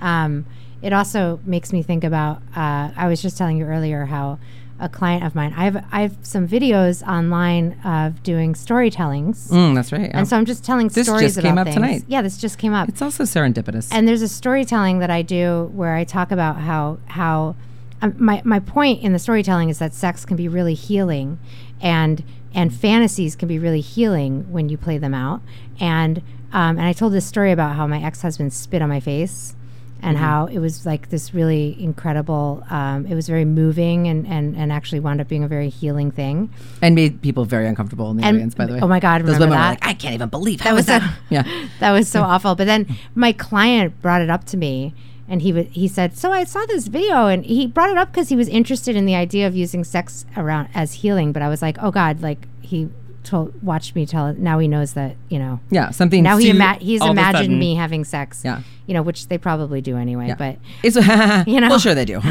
Um, it also makes me think about. Uh, I was just telling you earlier how a client of mine. I have I have some videos online of doing storytellings, Mm, that's right. and so I'm just telling This stories just came about up things. tonight. Yeah, this just came up. it's also serendipitous. and there's a storytelling that I do where I talk about how how um, my my point in the storytelling is that sex can be really healing, and and fantasies can be really healing when you play them out. And um, and I told this story about how my ex husband spit on my face. And how it was like this really incredible. Um, it was very moving and, and, and actually wound up being a very healing thing. and made people very uncomfortable in the And- audience. By the way, oh my God, those women were that? like, I can't even believe That was was that. a- [laughs] yeah, [laughs] that was so awful. But then my client brought it up to me, and he w- he said, "So I saw this video, and he brought it up because he was interested in the idea of using sex around as healing." But I was like, "Oh God!" Like he told, watched me tell. Now he knows that you know. yeah, something. Now he ima- he's all of a imagined me having sex. Yeah. You know, which they probably do anyway. Yeah. But It's, [laughs] [laughs] You know? well, sure they do. [laughs]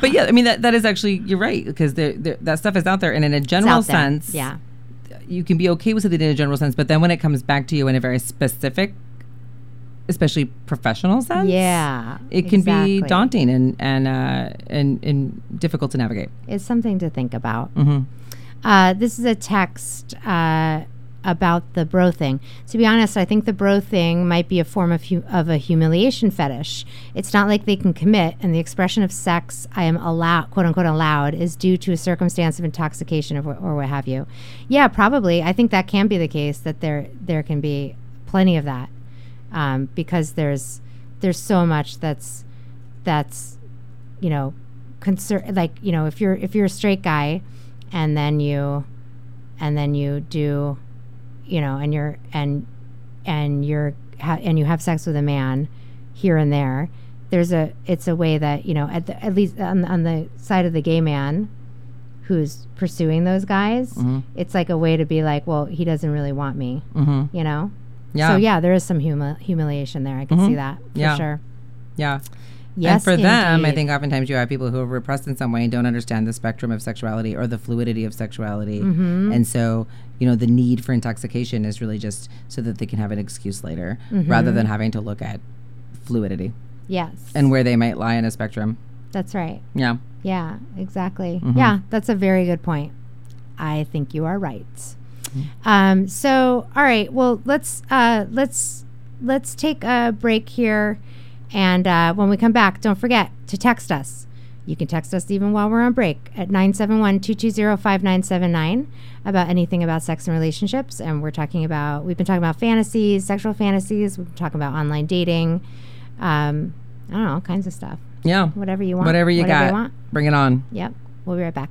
but yeah, I mean that that is actually you're right because that stuff is out there, and in a general sense, yeah, you can be okay with it in a general sense, but then when it comes back to you in a very specific, especially professional sense, yeah, it can exactly. be daunting and and uh, and and difficult to navigate. It's something to think about. hmm Uh, this is a text uh, about the bro thing. To be honest, I think the bro thing might be a form of hu- of a humiliation fetish. It's not like they can commit, and the expression of sex I am allowed, quote unquote, allowed, is due to a circumstance of intoxication or, or what have you. Yeah, probably. I think that can be the case. That there there can be plenty of that um, because there's there's so much that's that's you know concern like you know if you're if you're a straight guy and then you and then you do you know and you're and and you're ha- and you have sex with a man here and there there's a it's a way that you know at the, at least on, on the side of the gay man who's pursuing those guys Mhm. it's like a way to be like well he doesn't really want me hmm you know Yeah. so yeah there is some humi- humiliation there i can see Mhm. that for Yeah. sure Yeah. Yes and for them, I think oftentimes you have people who are repressed in some way and don't understand the spectrum of sexuality or the fluidity of sexuality. Mhm. And so, you know, the need for intoxication is really just so that they can have an excuse later rather Mm-hmm. than having to look at fluidity yes and where they might lie in a spectrum. that's right Yeah. Yeah, exactly. Mhm. Yeah, that's a very good point. I think you are right. Mm-hmm. Um, so, all right. Well, let's uh, let's let's take a break here, and uh, when we come back, don't forget to text us. You can text us even while we're on break at 971-220-5979 about anything about sex and relationships. And we're talking about we've been talking about fantasies, sexual fantasies. We've been talking about online dating. Um, I don't know, all kinds of stuff. Yeah. Whatever you want. Whatever you got. want. Bring it on. Yep. We'll be right back.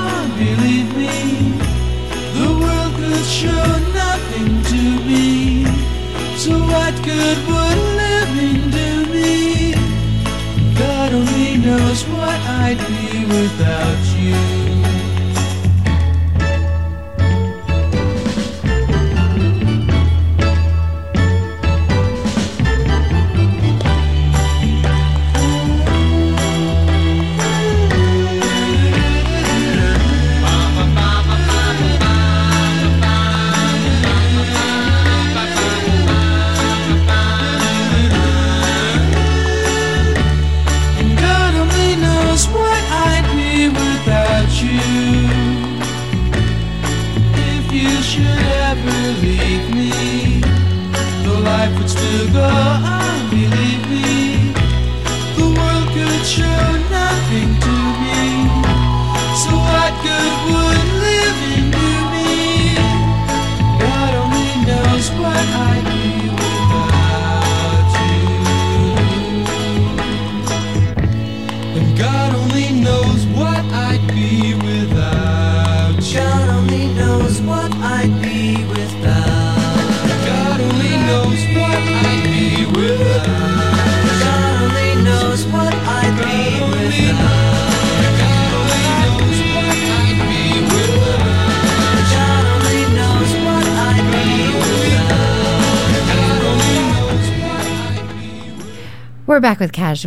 believe me. The world could show nothing to me. So what good would living do me? God only knows what I'd be without you.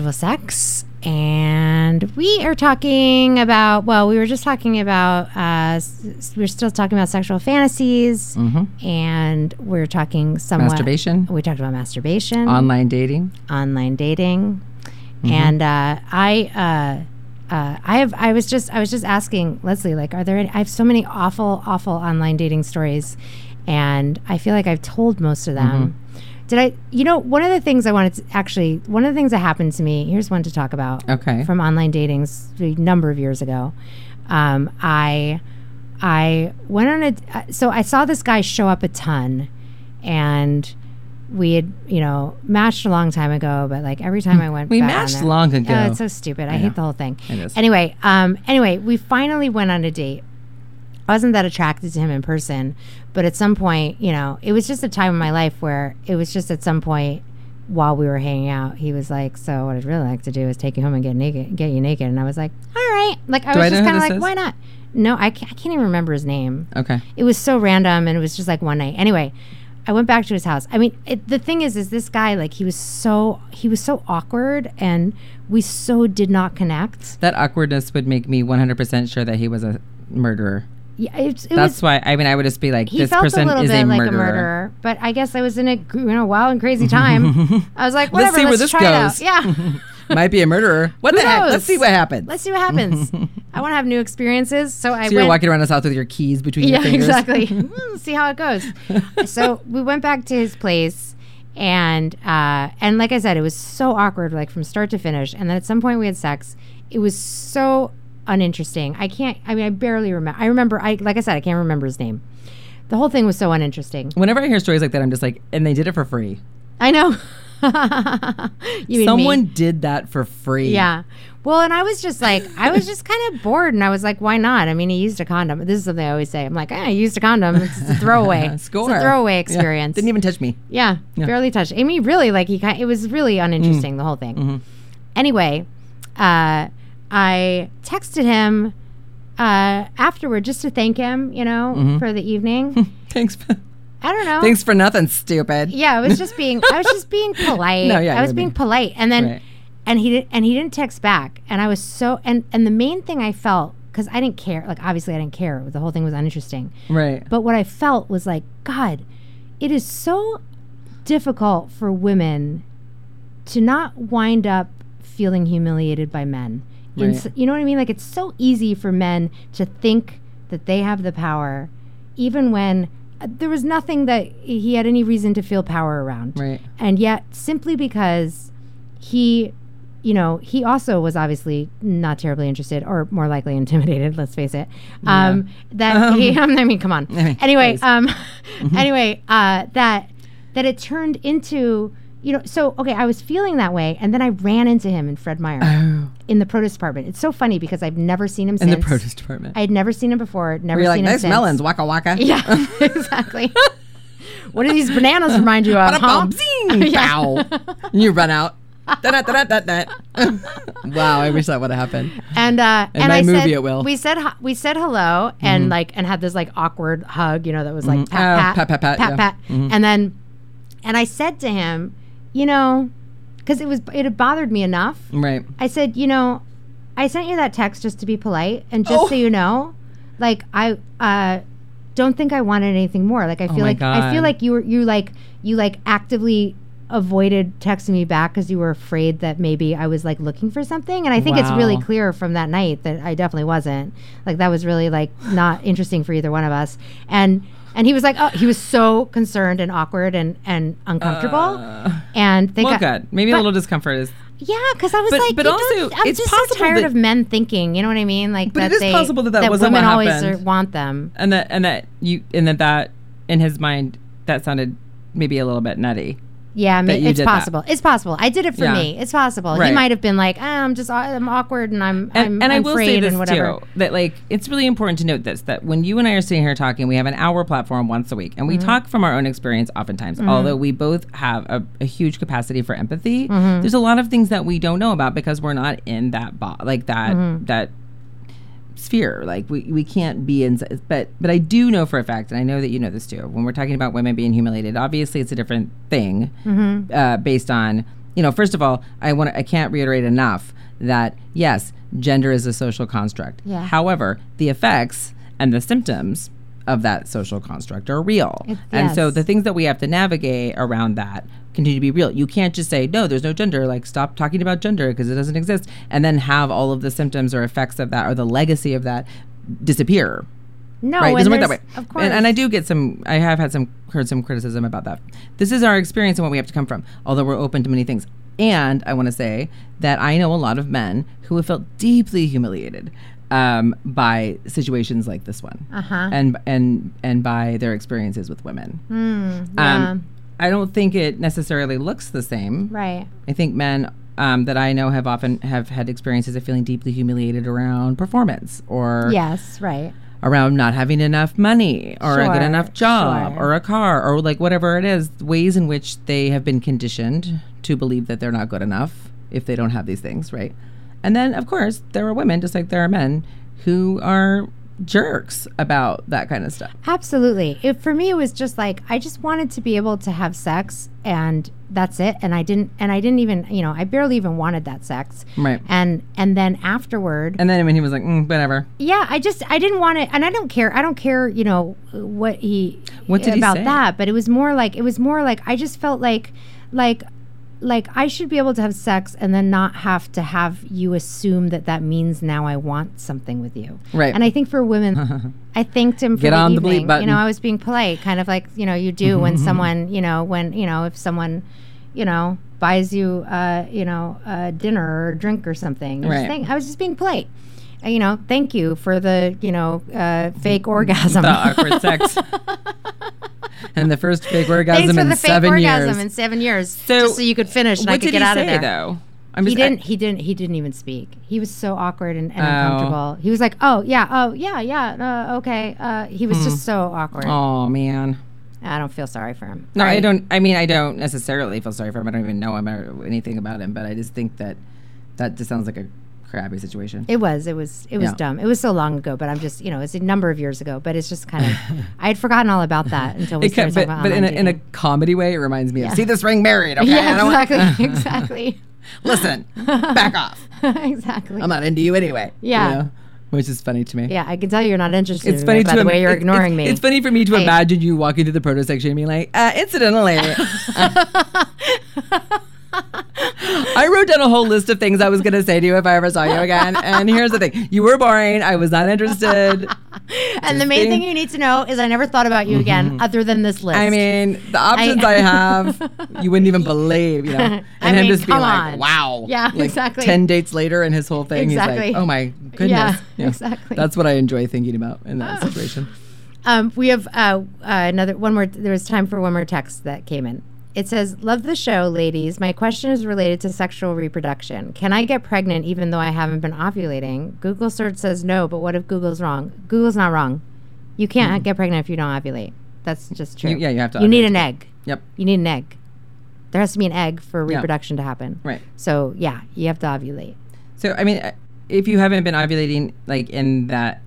With sex, and we are talking about. Well, we were just talking about. Uh, s- we're still talking about sexual fantasies, and we're talking somewhat Masturbation. We talked about masturbation, Online dating. online dating, and uh, I. Uh, uh, I have. I was just. I was just asking Leslie. Like, are there? Any, I have so many awful, awful online dating stories, and I feel like I've told most of them. Did I? You know, one of the things I wanted to actually. One of the things that happened to me. Here's one to talk about. Okay. From online dating a number of years ago, um, I I went on a. uh, So I saw this guy show up a ton, and we had you know matched a long time ago. But like every time I went, We back on matched there- long ago. Oh, it's so stupid. I, hate the whole thing. Anyway, um, anyway, we finally went on a date. I wasn't that attracted to him in person, but at some point, you know, it was just a time in my life where it was just at some point while we were hanging out, he was like, "So what I'd really like to do is take you home and get naked, get you naked." And I was like, "All right." Like I Do was I just kind of like, is? "Why not?" No, I can't, I can't even remember his name. Okay. It was so random, and it was just like one night. Anyway, I went back to his house. I mean, it, the thing is, is this guy like he was so he was so awkward, and we so did not connect. That awkwardness would make me 100% sure that he was a murderer. Yeah, it, it That's was. why, I mean, I would just be like, He this felt a person little is bit a like murderer. a murderer, but I guess I was in a you know wild and crazy time. [laughs] I was like, Let's whatever, see where let's this try it out. goes. Yeah, [laughs] Might be a murderer. What the Who heck? knows? Let's see what happens. let's see what happens. [laughs] I want to have new experiences, so I so you're walking around the south with your keys between yeah, your fingers. exactly. Hmm, see how it goes. so we went back to his place, and uh, and like I said, it was so awkward, like from start to finish. And then at some point we had sex. It was so uninteresting. I can't. I mean, I barely remember. I remember. I like I said, I can't remember his name. The whole thing was so uninteresting. Whenever I hear stories like that, I'm just like, and they did it for free. I know. [laughs] you mean Someone me? did that for free. Yeah. Well, and I was just like, I was just kind of bored, and I was like, why not? I mean, he used a condom. This is something I always say. I'm like, ah, I used a condom. It's a throwaway. Score. [laughs] It's a throwaway Yeah. experience. Didn't even touch me. Yeah, barely touched. I mean, really, like he kind. It was really uninteresting the whole thing. Mm-hmm. Anyway, uh, I texted him uh, afterward just to thank him, you know, Mm-hmm. for the evening. [laughs] Thanks. For, I don't know. thanks for nothing, stupid. Yeah, I was just being. I was just being [laughs] polite. No, yeah, I was being polite, and then, Right. and he didn't, and he didn't text back, and I was so, and and the main thing I felt because I didn't care. Like obviously, I didn't care. The whole thing was uninteresting. Right. But what I felt was like, God, it is so difficult for women to not wind up feeling humiliated by men. Right. you know what I mean? Like, it's so easy for men to think that they have the power, even when there was nothing that he had any reason to feel power around. Right. And yet, simply because he, you know, he also was obviously not terribly interested, or more likely [laughs] intimidated. Let's face it. Um, that he, [laughs] I mean, come on. [laughs] anyway, um, anyway, uh, that that it turned into. You know, so okay, I was feeling that way, and then I ran into him in Fred Meyer Oh, in the produce department. It's so funny because I've never seen him in since. the produce department. I had never seen him before. Never You're like, him nice since. melons, waka waka. [laughs] Yeah, [laughs] exactly. what do these bananas remind you of? huh? Ba-da-bum, zing, [laughs] Yeah. bow. And you run out. Wow, I wish that would have happened. And uh, In and my I movie said it will. we said we said hello and mm-hmm. like and had this like awkward hug, you know, that was like mm-hmm. Oh, pat, pat pat, pat, pat, pat, yeah. pat. Mm-hmm. and then and I said to him, you know, because it was it had bothered me enough. Right. I said, you know, I sent you that text just to be polite and just Oh. so you know, like I uh don't think I wanted anything more. Like I feel Oh like I feel like you were you like you like actively avoided texting me back because you were afraid that maybe I was like looking for something. And I think it's really clear from that night that I definitely wasn't. Like that was really like not interesting for either one of us. And and he was like, oh, he was so concerned and awkward and and uncomfortable. and thank Uh, Well, God- good. Maybe a little discomfort is. yeah, because I was But- like, but also, I'm it's just so tired that- of men thinking. You know what I mean? Like But that it is they, possible that that wasn't women what always are- want them. And that and that you and that that in his mind that sounded maybe a little bit nutty. Yeah, I mean, it's did that. possible. It's possible. I did it for Yeah. me. It's possible. He might have been like, ah, I'm just I'm awkward and I'm And, I'm, and I I'm will say afraid this and whatever. too that like it's really important to note this that when you and I are sitting here talking, we have an hour platform once a week, and we Mm-hmm. talk from our own experience oftentimes. Although we both have a, a huge capacity for empathy, Mm-hmm. there's a lot of things that we don't know about because we're not in that bo- like that Mm-hmm. that sphere like we, we can't be in but but i do know for a fact and i know that you know this too when we're talking about women being humiliated obviously it's a different thing Mm-hmm. uh, based on you know first of all i want i can't reiterate enough that yes gender is a social construct Yeah. however the effects and the symptoms of that social construct are real It- and so the things that we have to navigate around that continue to be real you can't just say no there's no gender like stop talking about gender because it doesn't exist and then have all of the symptoms or effects of that or the legacy of that disappear no, right? It doesn't work that way. Of course. And, and I do get some. I have had some heard some criticism about that. This is our experience and what we have to come from. Although we're open to many things. And I want to say that I know a lot of men who have felt deeply humiliated um, by situations like this one, Uh-huh. and and and by their experiences with women. Hmm, yeah. Um, I don't think it necessarily looks the same. right. I think men um, that I know have often have had experiences of feeling deeply humiliated around performance or Yes. Right. around not having enough money or a good enough job sure. or a car or like whatever it is ways in which they have been conditioned to believe that they're not good enough if they don't have these things right and then of course there are women just like there are men who are jerks about that kind of stuff Absolutely. It, for me, it was just like I just wanted to be able to have sex, and that's it. And I didn't. And I didn't even. You know, I barely even wanted that sex. right And and then afterward, and then when he was like mm, whatever yeah, I just I didn't want it, and I don't care. I don't care. You know what he What did he about say? that, but it was more like it was more like I just felt like like like I should be able to have sex and then not have to have you assume that that means now I want something with you. Right. And I think for women, [laughs] I thanked him for Get the on the bleep evening. button. You know, I was being polite, kind of like you know you do when [laughs] someone you know when you know if someone you know buys you uh, you know uh, dinner or a drink or something. Right. think- I was just being polite. Uh, you know, thank you for the you know uh, fake orgasm. the awkward sex [laughs] and the first fake orgasm Thanks for in the fake seven orgasm years in seven years, So, just so you could finish and I could get out say of there. though I'm he just- I- didn't. he didn't. He didn't even speak. He was so awkward and, and Oh. uncomfortable. He was like, "Oh yeah, oh yeah, yeah, uh, okay." Uh, he was just so awkward. oh man I don't feel sorry for him. No, I don't. I mean, I don't necessarily feel sorry for him. I don't even know him or anything about him. But I just think that that just sounds like a crappy situation. It was. It was. It was Yeah. dumb. It was so long ago, but I'm just, you know, it's a number of years ago. But it's just kind of, [laughs] I had forgotten all about that until we started but talking about but in a, in a comedy way, it reminds me Yeah. of see this ring married. Okay, yeah, exactly, [laughs] exactly, [laughs] listen, back off. exactly. I'm not into you anyway. you Yeah. know, which is funny to me. yeah, I can tell you're not interested. It's in funny it by to the way you're ignoring it's, me. It's funny for me to imagine you walking to the proto section and being like, uh, incidentally, I wrote down a whole list of things I was going to say to you if I ever saw you again. And here's the thing: you were boring. I was not interested. and the main thing you need to know is I never thought about you again, other than this list. I mean, the options I, [laughs] have, you wouldn't even believe, you know. And I him mean, just being like, wow. Yeah, like exactly. 10 dates later and his whole thing, he's Exactly. like, oh my goodness. Yeah, exactly. That's what I enjoy thinking about in that situation. Um, we have uh, uh, another one more. There was time for one more text that came in. It says, "Love the show, ladies. My question is related to sexual reproduction. Can I get pregnant even though I haven't been ovulating? Google search says no, but what if Google's wrong? Google's not wrong. You can't mm-hmm. get pregnant if you don't ovulate. That's just true. You- yeah, you have to You need an egg. Yep. You need an egg. There has to be an egg for Yeah. reproduction to happen. Right. So yeah, you have to ovulate. So, I mean, if you haven't been ovulating, like in that,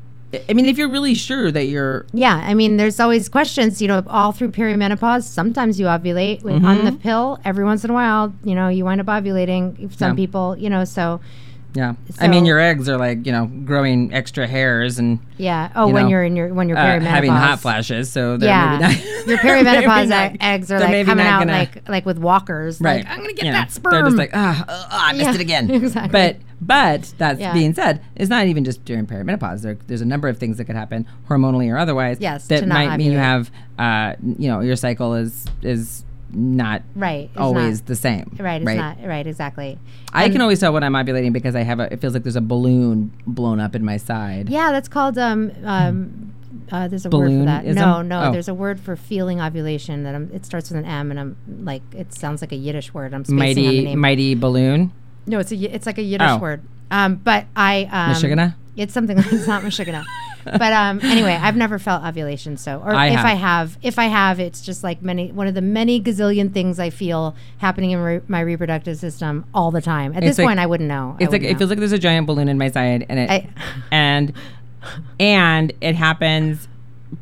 I mean, if you're really sure that you're, Yeah, I mean, there's always questions, you know, all through perimenopause. Sometimes you ovulate with, on the pill. Every once in a while, you know, you wind up ovulating. Some Yeah. people, you know, so yeah. I mean, your eggs are like, you know, growing extra hairs and yeah. Oh, You when you're in your when you're uh, perimenopause, having hot flashes. So they're Yeah, maybe not, [laughs] your perimenopause [laughs] not- eggs are like coming out gonna- like like with walkers. Right. Like I'm gonna get You know, that sperm. They're just like, ah, ah, ah, I missed Yeah, it again. [laughs] exactly. But but that Yeah. being said, it's not even just during perimenopause. There, there's a number of things that could happen, hormonally or otherwise, Yes, that might mean you have, uh, you know, your cycle is is not right. always not- the same. right. It's not right. Exactly. I And- can always tell when I'm ovulating because I have a. It feels like there's a balloon blown up in my side. Yeah, that's called um um. Uh, there's a word for that. No, no. Oh. There's a word for feeling ovulation that I'm, it starts with an M, and I'm like, it sounds like a Yiddish word. I'm spacing on the name. mighty balloon. No, it's a it's like a Yiddish Oh. word. Um, but I um, Michigana? It's something it's not Michigana. [laughs] but um, anyway, I've never felt ovulation. So, or I if have. I have, if I have, it's just like many one of the many gazillion things I feel happening in re- my reproductive system all the time. At It's this like- point, I wouldn't know. It's wouldn't it know. feels like there's a giant balloon in my side, and it I- and and it happens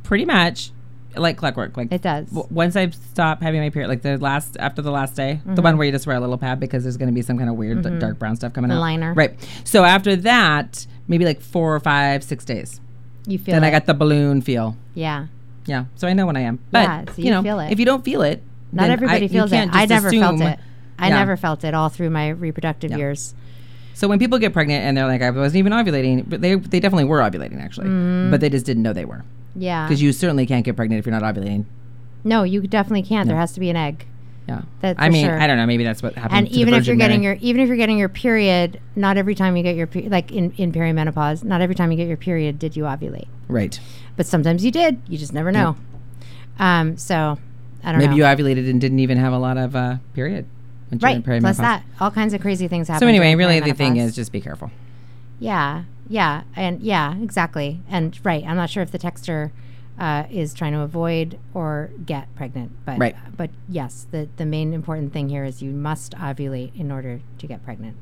pretty much like clockwork. Like It does. w- once I stop having my period, like the last after the last day, the one where you just wear a little pad because there's going to be some kind of weird d- dark brown stuff coming Mm-hmm. The out. liner. right? So after that, maybe like four or five, six days, you feel then I got the balloon feel. yeah. Yeah, so I know when I am. But Yeah, so you, you know, feel it. if you don't feel it, Not everybody I, feels it. I never felt it. I Yeah. never felt it all through my reproductive Yeah. years. So when people get pregnant and they're like, I wasn't even ovulating, but they they definitely were ovulating actually, Mm-hmm. but they just didn't know they were Yeah. because you certainly can't get pregnant if you're not ovulating. no, you definitely can't. There has to be an egg. Yeah, That I mean, sure. I don't know. Maybe that's what happens. and even if you're getting Mary. your even if you're getting your period not every time you get your pe- like in, in perimenopause not every time you get your period did you ovulate right, but sometimes you did you just never know um so i don't know. maybe know you ovulated and didn't even have a lot of uh, period. when you're in right plus that all kinds of crazy things happen So anyway, really the thing is just be careful. yeah yeah and yeah exactly and right i'm not sure if the texter uh, is trying to avoid or get pregnant but Right. but yes the the main important thing here is you must ovulate in order to get pregnant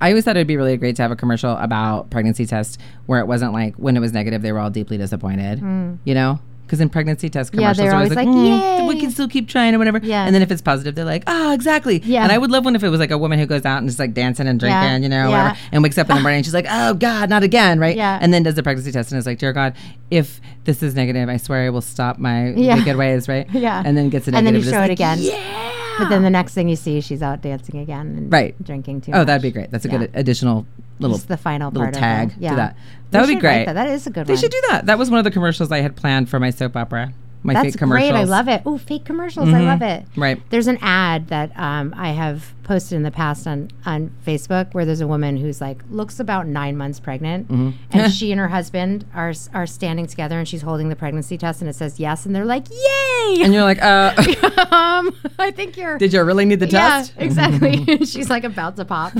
I always thought it'd be really great to have a commercial about pregnancy tests where it wasn't like when it was negative they were all deeply disappointed. You know. Because in pregnancy test Hmm. Yeah, they're always like, like, "Mm, we can still keep trying or whatever. Yeah. And then if it's positive, they're like, oh, exactly. Yeah. And I would love one if it was like a woman who goes out and is like dancing and drinking, Yeah. you know, Yeah. whatever, and wakes up in the morning and she's like, oh God, not again, right? Yeah. And then does the pregnancy test and is like, dear God, if this is negative, I swear I will stop my Yeah. wicked ways, right? [laughs] Yeah. And then gets a And then negative. you show it's it like, again. Yeah. But then the next thing you see, she's out dancing again and Right. drinking too Oh, much. that'd be great. That's a Yeah. good additional little Just the final little part tag. Yeah. to that. We That would be should write great. That. that is a good They one. should do that. That was one of the commercials I had planned for my soap opera. My That's fake commercials. great. I love it. Oh, fake commercials. I love it. Right. There's an ad that um, I have posted in the past on, on Facebook where there's a woman who's like looks about nine months pregnant, Mm-hmm. and [laughs] she and her husband are are standing together, and she's holding the pregnancy test, and it says yes, and they're like, "Yay!" And you're like, uh, [laughs] um, I think you're. [laughs] did you really need the yeah, test? exactly. she's like about to pop.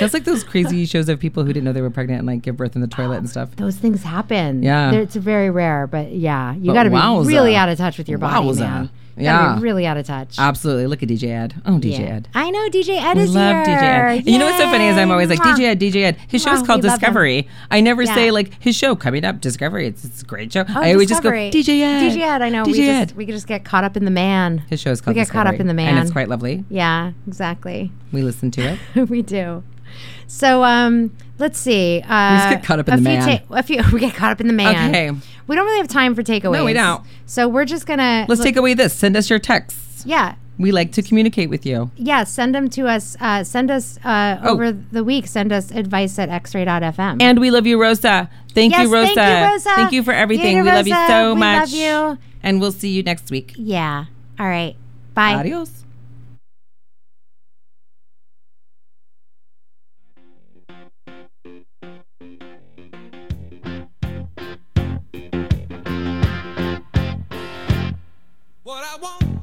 That's like those crazy shows of people who didn't know they were pregnant and like give birth in the toilet and [gasps] stuff. Those things happen. Yeah. They're- it's very rare, but yeah, you got to be wowza. really out of touch with your body, Wowza. man. Yeah. really out of touch. Absolutely. Look at DJ Ed. Oh, DJ Yeah. Ed. I know DJ Ed We is love here. DJ Ed. And you know what's so funny is I'm always like Yay. DJ Ed, DJ Ed. His show is called we love him. Discovery. I never Yeah. say like his show coming up Discovery. It's, it's a great show. Oh, I always Discovery. just go DJ Ed. DJ Ed, I know. DJ we Ed. just we could just get caught up in the man. His show is called We get caught up in the man, and it's quite lovely. Yeah, exactly. We listen to it. [laughs] we do. So um, let's see. Uh, just get caught up in the man. ta- a few. [laughs] We get caught up in the man. Okay. We don't really have time for takeaways. No, we don't. So we're just gonna Let's take away this. Send us your texts. Yeah. We like to communicate with you. Yeah, send them to us. Uh, send us uh, Oh. over the week. Send us advice at xray.fm. And we love you, Rosa. Thank Yes, you, Rosa. thank you, Rosa. Thank you for everything. We love you so We much. love you. And we'll see you next week. yeah. All right. Bye. Adios. what I want.